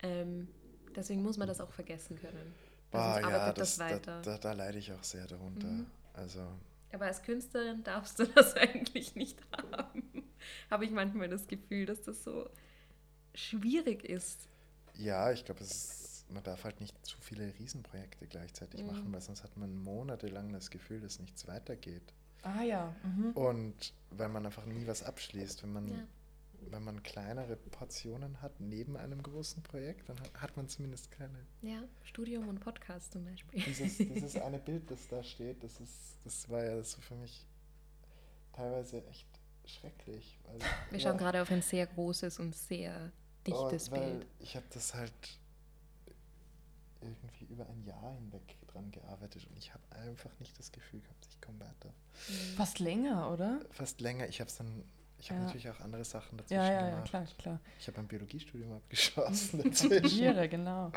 Ähm, deswegen muss man das auch vergessen können. Sonst ja das, das da, weiter. da, da leide ich auch sehr darunter. Mhm. Also, Aber als Künstlerin darfst du das eigentlich nicht haben. Habe ich manchmal das Gefühl, dass das so schwierig ist. ja, ich glaube, man darf halt nicht zu viele Riesenprojekte gleichzeitig Mhm. machen, weil sonst hat man monatelang das Gefühl, dass nichts weitergeht. Ah ja. Mhm. Und weil man einfach nie was abschließt, wenn man, Ja. Wenn man kleinere Portionen hat neben einem großen Projekt, dann hat, man zumindest kleine. Ja, Studium und Podcast zum Beispiel. Dieses, dieses eine Bild, das da steht, das ist, das war ja so für mich teilweise echt schrecklich. Weil, Wir schauen gerade auf ein sehr großes und sehr dichtes oh, weil Bild. Ich habe das halt irgendwie über ein Jahr hinweg dran gearbeitet und ich habe einfach nicht das Gefühl gehabt, ich komme weiter. Mhm. Fast länger, oder? Fast länger, ich habe es dann ich habe Ja. natürlich auch andere Sachen dazwischen Ja, ja, ja, gemacht. klar, klar. Ich habe ein Biologiestudium abgeschlossen. dazwischen. Genau.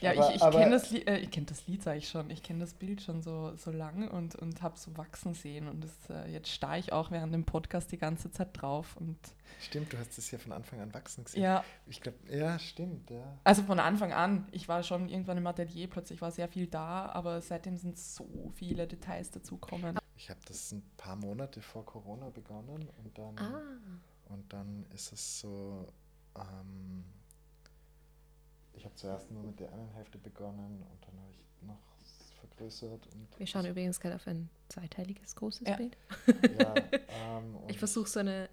Ja, Aber- ich, ich kenne das, Lied- äh, ich kenn das Lied, sage ich schon. Ich kenne das Bild schon so, so lang und, und habe so wachsen sehen. Und das, äh, jetzt starre ich auch während dem Podcast die ganze Zeit drauf. Und Stimmt, du hast es ja von Anfang an wachsen gesehen. ja, Ich glaube, ja, stimmt, ja. also von Anfang an. Ich war schon irgendwann im Atelier, plötzlich war sehr viel da, aber seitdem sind so viele Details dazugekommen. Ich habe das ein paar Monate vor Corona begonnen und dann, Ah, und dann ist es so, ähm, ich habe zuerst nur mit der einen Hälfte begonnen und dann habe ich noch vergrößert. Und wir schauen übrigens gerade auf ein zweiteiliges großes Ja. Bild. ja, ähm, Ich versuche so eine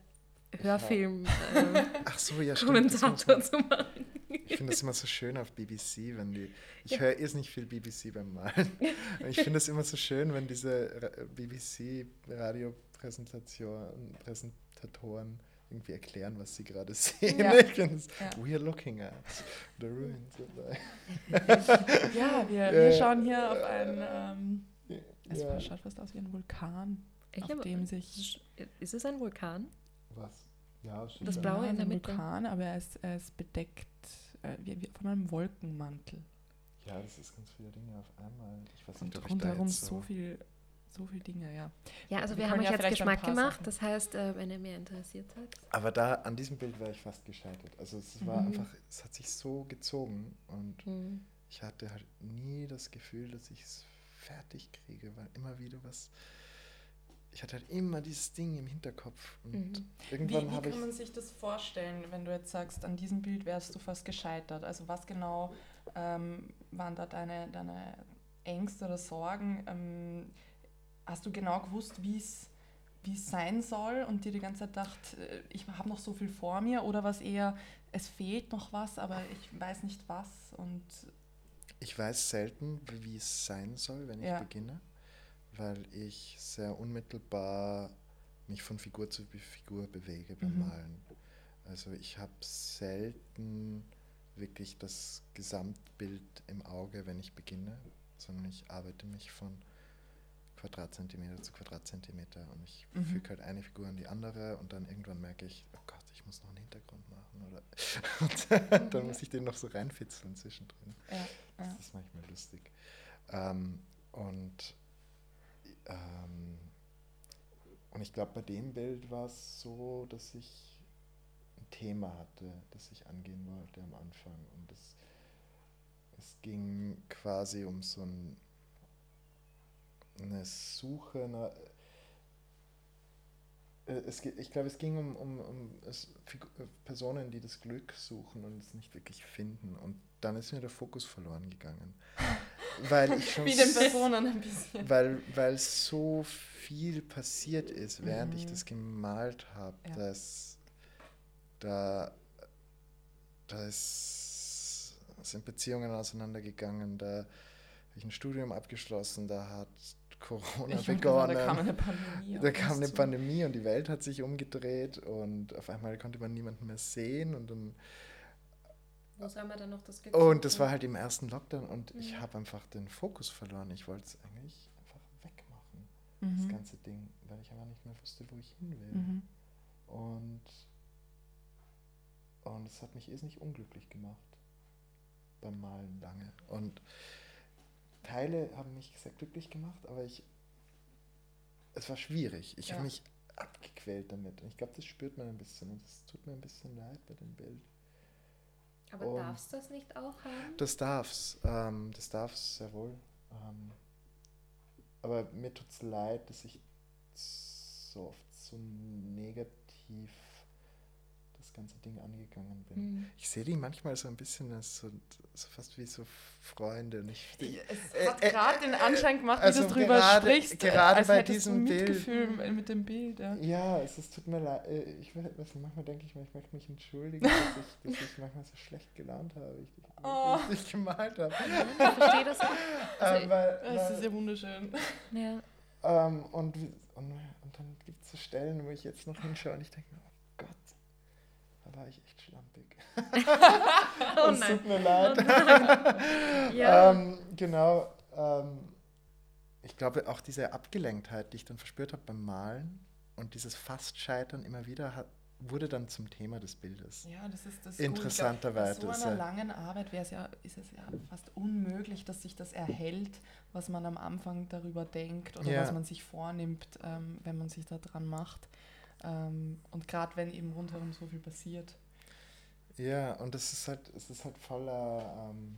Hörfilm-Kommentator Ach so, ja, zu machen. Ich finde das immer so schön auf BBC, wenn die. Ich Ja. höre irrsinnig viel BBC beim Malen. Ich finde es immer so schön, wenn diese BBC-Radiopräsentation, Präsentatoren irgendwie erklären, was sie gerade sehen. Ja. Es- Ja. We are looking at the ruins. of the-" Ja, wir, Ja, wir schauen hier auf einen, ähm, es Ja. schaut fast aus wie ein Vulkan, Ich auf dem sich Ist es ein Vulkan? Was? Ja, Das. Blaue Ja, in der ein Mitte. Vulkan, aber er ist, er ist bedeckt äh, wie, wie von einem Wolkenmantel. Ja, das ist ganz viele Dinge auf einmal. Ich weiß nicht, Und ob rundherum jetzt so viel, so viel Dinge, ja. Ja, also Wir wir, haben euch ja jetzt Geschmack gemacht. Sachen- Das heißt, äh, wenn ihr mehr interessiert seid. Aber da, an diesem Bild war ich fast gescheitert. Also es war Mhm. einfach, es hat sich so gezogen und Hm. ich hatte halt nie das Gefühl, dass ich es fertig kriege, weil immer wieder was. Ich hatte halt immer dieses Ding im Hinterkopf. Und Mhm. Wie, irgendwann wie habe kann man sich das vorstellen, wenn du jetzt sagst, an diesem Bild wärst du fast gescheitert? Also was genau ähm, waren da deine, deine Ängste oder Sorgen? Ähm, hast du genau gewusst, wie es wie es sein soll und dir die ganze Zeit gedacht, äh, ich habe noch so viel vor mir oder was eher, es fehlt noch was, aber ich weiß nicht was und Ich weiß selten, wie wie es sein soll, wenn ich Ja. beginne, weil ich sehr unmittelbar mich von Figur zu Figur bewege beim Mhm. Malen. Also ich habe selten wirklich das Gesamtbild im Auge, wenn ich beginne, sondern ich arbeite mich von Quadratzentimeter zu Quadratzentimeter und ich Mhm. füge halt eine Figur an die andere und dann irgendwann merke ich, oh Gott, ich muss noch einen Hintergrund machen oder und dann muss ich den noch so reinfitzeln zwischendrin. ja, ja. Das ist manchmal lustig. Ähm, und, ähm, und ich glaube, bei dem Bild war es so, dass ich ein Thema hatte, das ich angehen wollte am Anfang. Und es, es ging quasi um so ein, eine Suche nach. äh, Es, ich glaube, es ging um, um, um es, äh, Personen, die das Glück suchen und es nicht wirklich finden. Und dann ist mir der Fokus verloren gegangen. Weil ich schon Wie den Personen ein bisschen. weil, weil so viel passiert ist, während ich Mhm. das gemalt habe, Ja. dass da, da ist, sind Beziehungen auseinandergegangen, da habe ich ein Studium abgeschlossen, da hat Corona Ich wollte begonnen. da kam eine Pandemie. Da kam eine zu. Pandemie und die Welt hat sich umgedreht und auf einmal konnte man niemanden mehr sehen und dann Wo soll man dann noch das Glück und das war halt im ersten Lockdown und ich Mhm. habe einfach den Fokus verloren. Ich wollte es eigentlich einfach wegmachen, das Mhm. ganze Ding, weil ich aber nicht mehr wusste, wo ich hin will. Mhm. Und und es hat mich irrsinnig unglücklich gemacht beim Malen lange. Und Teile haben mich sehr glücklich gemacht, aber ich es war schwierig. Ich Ja. habe mich abgequält damit. Und ich glaube, das spürt man ein bisschen und es tut mir ein bisschen leid bei dem Bild. Aber Und- darfst du das nicht auch haben? Das darf's. Ähm, das darf's sehr wohl. Ähm, aber mir tut's leid, dass ich so oft so negativ ganze Ding angegangen bin. Hm. Ich sehe die manchmal so ein bisschen als so, so fast wie so Freunde. Und ich, Es Äh, hat äh, gerade den Anschein gemacht, wie also du drüber gerade- sprichst, äh, gerade als bei diesem Bild. Mitgefühl m- mit dem Bild. Ja. ja, es, es tut mir leid. äh, Ich, nicht, manchmal denke ich, mir, ich möchte mich entschuldigen, dass ich, dass ich manchmal so schlecht gelaunt habe, wie ich, wie Oh. ich gemalt habe. Ich verstehe das. Also, weil- ist ja wunderschön. ja. Ähm, und, und, und dann gibt es so Stellen, wo ich jetzt noch hinschaue und ich denke oh da war ich echt schlampig. Oh es nein. tut mir leid. Ja. ähm, genau. Ähm, ich glaube, auch diese Abgelenktheit, die ich dann verspürt habe beim Malen und dieses Fast-Scheitern immer wieder hat, wurde dann zum Thema des Bildes. Ja, das ist das Interessanterweise. Bei so einer langen Arbeit wäre es ja, ist es ja fast unmöglich, dass sich das erhält, was man am Anfang darüber denkt oder Ja. was man sich vornimmt, ähm, wenn man sich da dran macht. Ähm, und gerade wenn eben rundherum so viel passiert. Ja, und es ist halt, es ist halt voller ähm,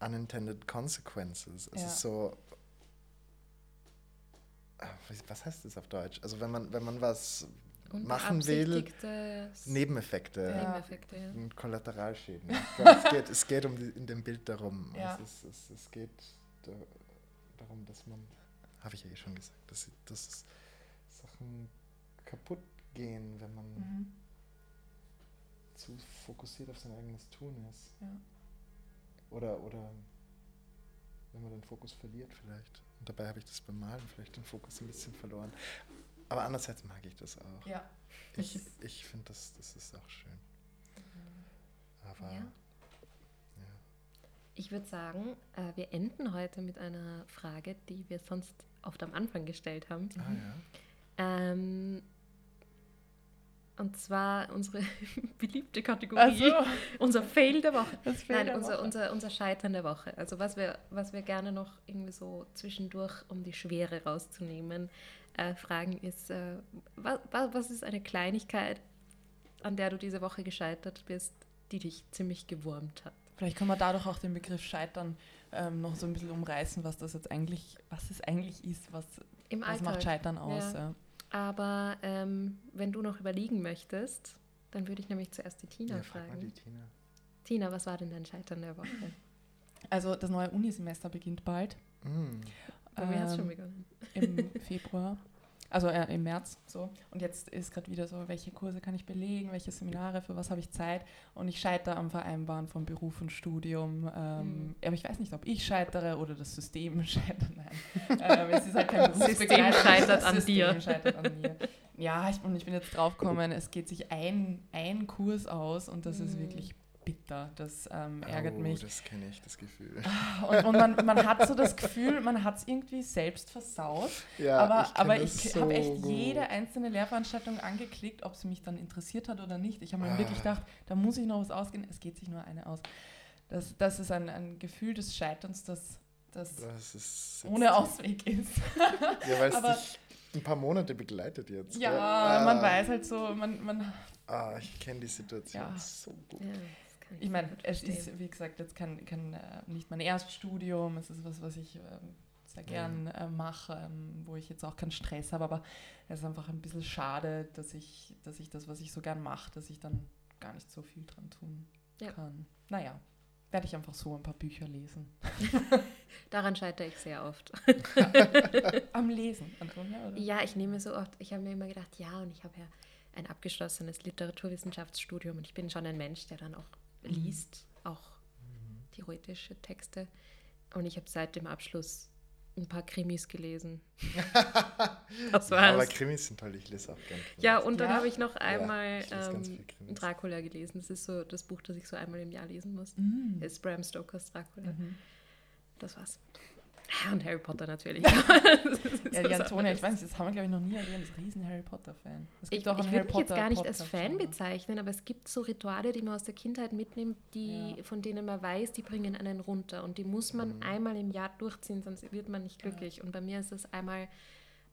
unintended consequences. Es Ja. ist so. Ah, was- heißt das auf Deutsch? Also wenn man, wenn man was machen will, Nebeneffekte Ja. Nebeneffekte. Ja. und Kollateralschäden. Es, geht, es geht um die, in dem Bild darum. Ja. Es, ist, es, es geht da, darum, dass man, habe ich ja eh schon gesagt, dass, dass Sachen kaputt gehen, wenn man Mhm. zu fokussiert auf sein eigenes Tun ist. Ja. Oder, oder wenn man den Fokus verliert vielleicht. Und dabei habe ich das beim Malen vielleicht den Fokus ein bisschen verloren. Aber andererseits mag ich das auch. Ja. Ich, ich finde, das, das ist auch schön. Aber Ja. ja. Ich würde sagen, äh, wir enden heute mit einer Frage, die wir sonst oft am Anfang gestellt haben. Ah, ja. Ähm, und zwar unsere beliebte Kategorie, Also, unser Fail der Woche. fehlt Nein, der unser, Woche. unser, unser Scheitern der Woche. Also was wir, was wir gerne noch irgendwie so zwischendurch, um die Schwere rauszunehmen, äh, fragen ist, äh, was, was ist eine Kleinigkeit, an der du diese Woche gescheitert bist, die dich ziemlich gewurmt hat? Vielleicht können wir dadurch auch den Begriff Scheitern ähm, noch so ein bisschen umreißen, was das jetzt eigentlich, was es eigentlich ist, was, was macht Scheitern aus. Ja. Ja. Aber ähm, wenn du noch überlegen möchtest, dann würde ich nämlich zuerst die Tina ja frag mal fragen. die Tina. Tina, was war denn dein Scheitern der Woche? Also das neue Unisemester beginnt bald. Mm. Bei mir hat es Ähm, schon begonnen. im Februar. Also äh, im März so. Und jetzt ist gerade wieder so, welche Kurse kann ich belegen, welche Seminare, für was habe ich Zeit. Und ich scheitere am Vereinbaren von Beruf und Studium. Ähm, Mhm. Aber ich weiß nicht, ob ich scheitere oder das System scheitert. Nein. ähm, es ist halt kein System scheitert an System dir. scheitert an mir. Ja, ich, und ich bin jetzt draufgekommen, es geht sich ein, ein Kurs aus und das ist Mhm. wirklich bitter. Das ähm, ärgert oh, mich. Das kenne ich, das Gefühl. Und, und man, man hat so das Gefühl, man hat es irgendwie selbst versaut. Ja, aber kenn aber ich so habe echt gut. jede einzelne Lehrveranstaltung angeklickt, ob sie mich dann interessiert hat oder nicht. Ich habe mir Ah. wirklich gedacht, da muss ich noch was ausgehen. Es geht sich nur eine aus. Das, das ist ein, ein Gefühl des Scheiterns, das, das Das ist ohne Ausweg ist. Ja, weil es dich ein paar Monate begleitet jetzt. Ja? Ah. man weiß halt so, man, man Ah, ich kenne die Situation Ja. so gut. Ja, ich meine, es ist, wie gesagt, jetzt kein, kein, äh, nicht mein Erststudium, es ist was, was ich ähm, sehr gern äh, mache, ähm, wo ich jetzt auch keinen Stress habe, aber es ist einfach ein bisschen schade, dass ich, dass ich das, was ich so gern mache, dass ich dann gar nicht so viel dran tun Ja. kann. Naja, werde ich einfach so ein paar Bücher lesen. Daran scheitere ich sehr oft. Am Lesen, Antonia, oder? Ja, ich nehme so oft, ich habe mir immer gedacht, ja, und ich habe ja ein abgeschlossenes Literaturwissenschaftsstudium und ich bin schon ein Mensch, der dann auch. Liest, auch theoretische Texte. Und ich habe seit dem Abschluss ein paar Krimis gelesen. das Ja, aber war's. Krimis sind toll, ich lese auch gerne. Ja, und dann Ja? habe ich noch einmal ich lese ganz ähm. Dracula gelesen. Das ist so das Buch, das ich so einmal im Jahr lesen muss. Mm. Das ist Bram Stokers Dracula. Mhm. Das war's. Und Harry Potter natürlich. Ja, die Antonia, ich weiß nicht, das haben wir glaube ich noch nie erwähnt, ist riesen Harry Potter-Fan. Ich, auch ich würde mich jetzt gar nicht als Potter Fan bezeichnen, aber es gibt so Rituale, die man aus der Kindheit mitnimmt, die, Ja. von denen man weiß, die bringen einen runter. Und die muss man Mhm. einmal im Jahr durchziehen, sonst wird man nicht glücklich. Und bei mir ist es einmal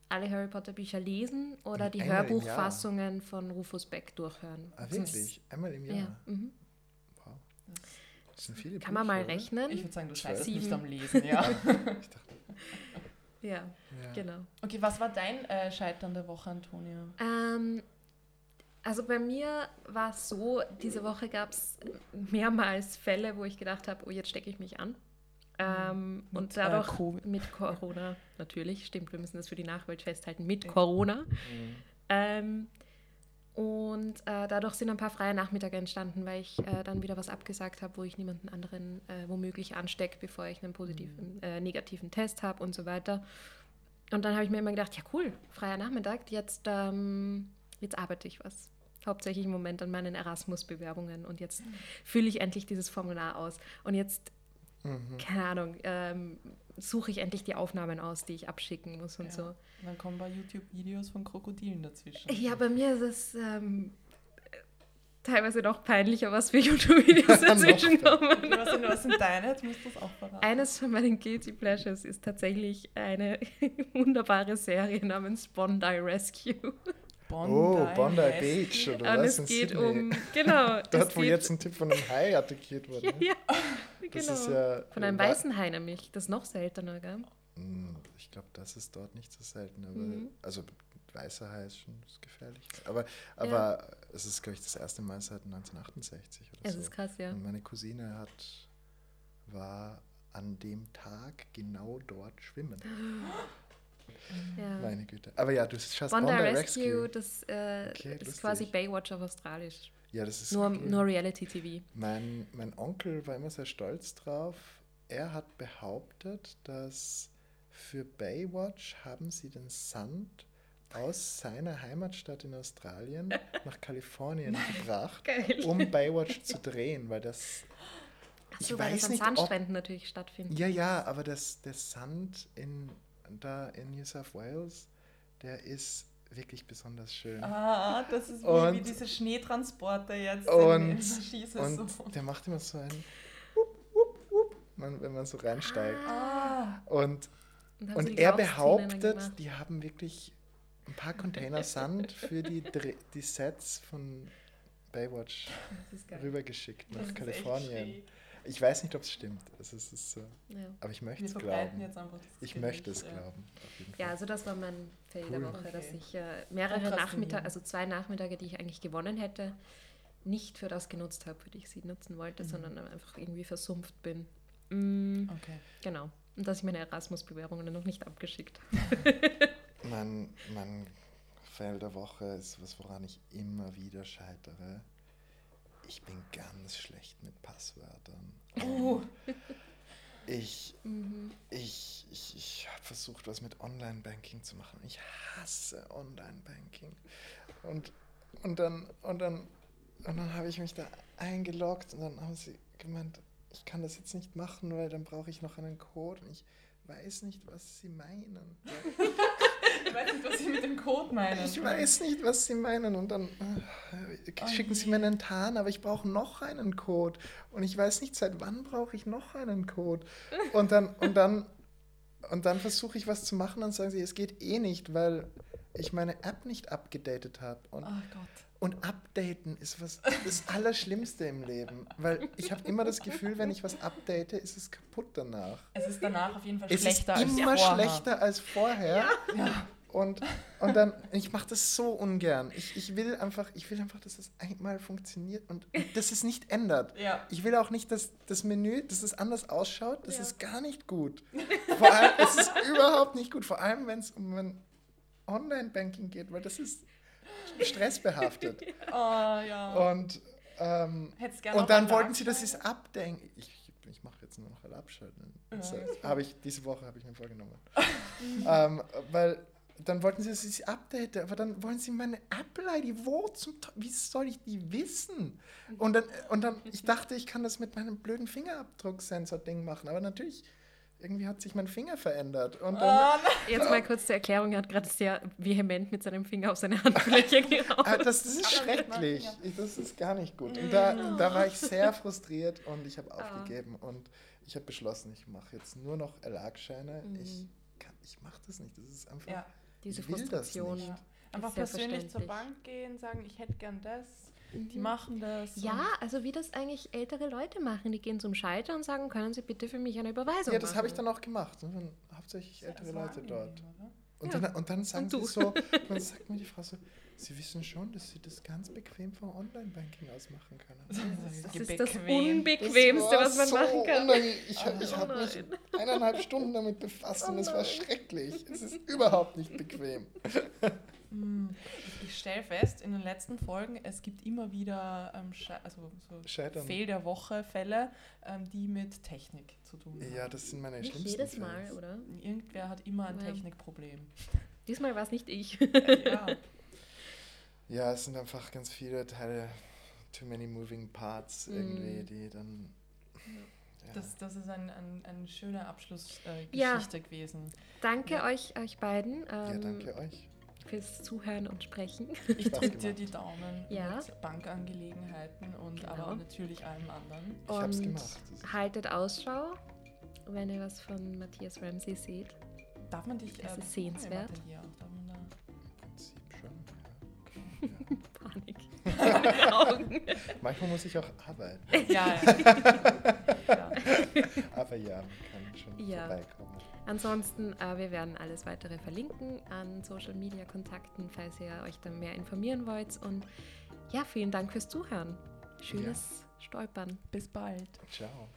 alle Harry Potter Bücher lesen oder die Einmal im Hörbuchfassungen von Rufus Beck durchhören. Ah, Sonst- wirklich? Einmal im Jahr? Ja. mhm. Wow. Das sind viele Kann man mal Bücher, oder? rechnen? Ich würde sagen, du scheißt nicht am Lesen, ja. Ich dachte, ja, ja. genau. Okay, was war dein äh, Scheitern der Woche, Antonia? Ähm, also bei mir war es so, diese Woche gab es mehrmals Fälle, wo ich gedacht habe, oh, jetzt stecke ich mich an. Ähm, Mit, und dadurch äh, mit Corona, natürlich, stimmt, wir müssen das für die Nachwelt festhalten, mit Corona. Mhm. Ähm, und äh, dadurch sind ein paar freie Nachmittage entstanden, weil ich äh, dann wieder was abgesagt habe, wo ich niemanden anderen äh, womöglich anstecke, bevor ich einen positiven, äh, negativen Test habe und so weiter. Und dann habe ich mir immer gedacht, ja cool, freier Nachmittag, jetzt, ähm, jetzt arbeite ich was. Hauptsächlich im Moment an meinen Erasmus-Bewerbungen und jetzt fülle ich endlich dieses Formular aus. Und jetzt Mhm. keine Ahnung, ähm, suche ich endlich die Aufnahmen aus, die ich abschicken muss und Ja. so. Und dann kommen bei YouTube Videos von Krokodilen dazwischen. Ja, bei mir ist es ähm, teilweise noch peinlicher, was für YouTube-Videos dazwischen kommen. Was sind, was sind deine? Jetzt musst du es auch verraten. Eines von meinen Guilty Pleasures ist tatsächlich eine wunderbare Serie namens Bondi Rescue. Oh, Bondi. Beach oder Und was? es in geht Sydney. um, genau. Dort, wo geht, jetzt ein Typ von einem Hai attackiert wurde. ja, ja, genau. ist ja, Von einem wa- weißen Hai nämlich. Das ist noch seltener, gell? Hm, Ich glaube, das ist dort nicht so selten. Aber, Mhm. Also weißer Hai ist schon das gefährlich. Aber, aber es ist, glaube ich, das erste Mal seit 1968 oder Es so. ist krass, ja. Und meine Cousine hat, war an dem Tag genau dort schwimmen. ja. Meine Güte. Aber ja, du schaust Bondi Bondi Rescue, Rescue. das äh, Okay, ist lustig. quasi Baywatch auf Australisch. Ja, das ist Nur, cool. nur Reality-TV. Mein, mein Onkel war immer sehr stolz drauf. Er hat behauptet, dass für Baywatch haben sie den Sand aus seiner Heimatstadt in Australien nach Kalifornien gebracht, Geil. um Baywatch zu drehen, weil das Achso, ich weil das weiß an nicht, ob- Sandstränden natürlich stattfindet. ja ja, aber das der Sand in da in New South Wales, der ist wirklich besonders schön. Ah, das ist wie, Und- wie diese Schneetransporter jetzt Und- Und so. der macht immer so ein Wupp, Wupp, Wupp, wenn man so reinsteigt. Ah, Und Und, er behauptet, die haben wirklich ein paar Container Sand für die, die Sets von Baywatch rübergeschickt nach Kalifornien. Ich weiß nicht, ob es stimmt. Also es ist so, Ja. aber ich möchte es glauben. jetzt einfach das Ich möchte es ja. glauben. Auf jeden ja, also das war mein Fail der Cool. Woche, dass ich äh, mehrere. Nachmittage, also zwei Nachmittage, die ich eigentlich gewonnen hätte, nicht für das genutzt habe, für die ich sie nutzen wollte, Mhm. sondern einfach irgendwie versumpft bin. Mm, Okay. genau. Und dass ich meine Erasmus-Bewerbungen noch nicht abgeschickt mein, mein Fail der Woche ist was, woran ich immer wieder scheitere. Ich bin ganz schlecht mit Passwörtern. Oh. Ich Mhm. Ich, ich, ich habe versucht, was mit Online-Banking zu machen. Ich hasse Online-Banking. Und, und dann, und dann, und dann habe ich mich da eingeloggt und dann haben sie gemeint, ich kann das jetzt nicht machen, weil dann brauche ich noch einen Code und ich weiß nicht, was sie meinen. Ich weiß nicht, was Sie mit dem Code meinen. Ich weiß nicht, was sie meinen. Und dann äh, Oh schicken sie mir einen Tarn, aber ich brauche noch einen Code. Und ich weiß nicht, seit wann brauche ich noch einen Code. Und dann, und dann, und dann versuche ich was zu machen und sagen sie, es geht eh nicht, weil ich meine App nicht abgedatet habe. Und, Oh und updaten ist was das Allerschlimmste im Leben. Weil ich habe immer das Gefühl, wenn ich was update, ist es kaputt danach. Es ist danach auf jeden Fall Es ist schlechter als immer vorher. schlechter als vorher. Ja. Und, und dann, ich mache das so ungern. Ich, ich will einfach, ich will einfach, dass das einmal funktioniert und dass es nicht ändert. Ja. Ich will auch nicht, dass das Menü, dass es anders ausschaut. Das Ja. ist gar nicht gut. Vor allem, es ist überhaupt nicht gut. Vor allem, wenn es um Online-Banking geht, weil das ist stressbehaftet. Oh ja. Und, ähm, und dann wollten sie, dass ich es abdenke. Ich, ich mache jetzt nur noch ein Abschalten. Das Ja, ist habe ich, diese Woche habe ich mir vorgenommen. ähm, weil dann wollten sie, dass ich sie update, aber dann wollen sie meine Apple-ID. Wo zum Teu- Wie soll ich die wissen? Und dann, und dann, ich dachte, ich kann das mit meinem blöden Fingerabdrucksensor-Ding machen, aber natürlich, irgendwie hat sich mein Finger verändert. Und dann, Oh. Jetzt mal kurz zur Erklärung, er hat gerade sehr vehement mit seinem Finger auf seine Handfläche geraubt. Ah, das, das ist schrecklich. Ich- Das ist gar nicht gut. Und da, da war ich sehr frustriert und ich habe Ah. aufgegeben und ich habe beschlossen, ich mache jetzt nur noch Erlagscheine. Ich, Mhm. kann- ich mache das nicht. Das ist einfach. Ja. Diese ich will das Frustration. nicht. Ja. Einfach persönlich zur. Bank gehen, sagen, ich hätte gern das. Die Mhm. machen das. Ja, also wie das eigentlich ältere Leute machen. Die gehen zum Schalter und sagen, können Sie bitte für mich eine Überweisung Ja, das habe ich machen? dann auch gemacht. Und dann hauptsächlich Das ist ältere Leute dort. oder? Und, Ja. dann, und dann sagen Und sie so, dann sagt mir die Frau so, Sie wissen schon, dass Sie das ganz bequem vom Online-Banking aus machen können. Das ist das Bequem. Unbequemste, Das was man so machen kann. unangenehm. Ich, ich Oh habe mich nein. eineinhalb Stunden damit befasst und Oh es war schrecklich. Es ist überhaupt nicht bequem. Hm. Ich, stelle fest, in den letzten Folgen, es gibt immer wieder ähm, also so Scheitern. Fehl der Woche Fälle, ähm, die mit Technik zu tun haben. Ja, das sind meine Nicht schlimmsten jedes Fälle. Mal, oder? Irgendwer hat immer ein Ja. Technikproblem. Diesmal war es nicht ich. ja. Ja, es sind einfach ganz viele Teile, too many moving parts Mhm. irgendwie, die dann Ja. Das, das ist ein, ein, eine schöne Abschlussgeschichte äh, Ja. Geschichte gewesen. Danke Ja. euch, euch beiden ja, ähm, danke euch. Fürs Zuhören und Sprechen. Ich drücke dir gemacht. die Daumen Ja. mit Bankangelegenheiten und Genau. aber natürlich allem anderen. Ich hab's und gemacht. Das ist- haltet Ausschau, wenn ihr was von Matthias Ramsey seht. Darf man dich Das äh, ist sehenswert. Auch? Darf man da Im Prinzip schon. Ja. Panik. Manchmal muss ich auch arbeiten. Ja, ja. ja. Aber ja, man kann schon Ja. vorbeikommen. Ansonsten, äh, wir werden alles weitere verlinken an Social Media Kontakten, falls ihr euch dann mehr informieren wollt. Und ja, vielen Dank fürs Zuhören. Schönes Stolpern. Bis bald. Ciao.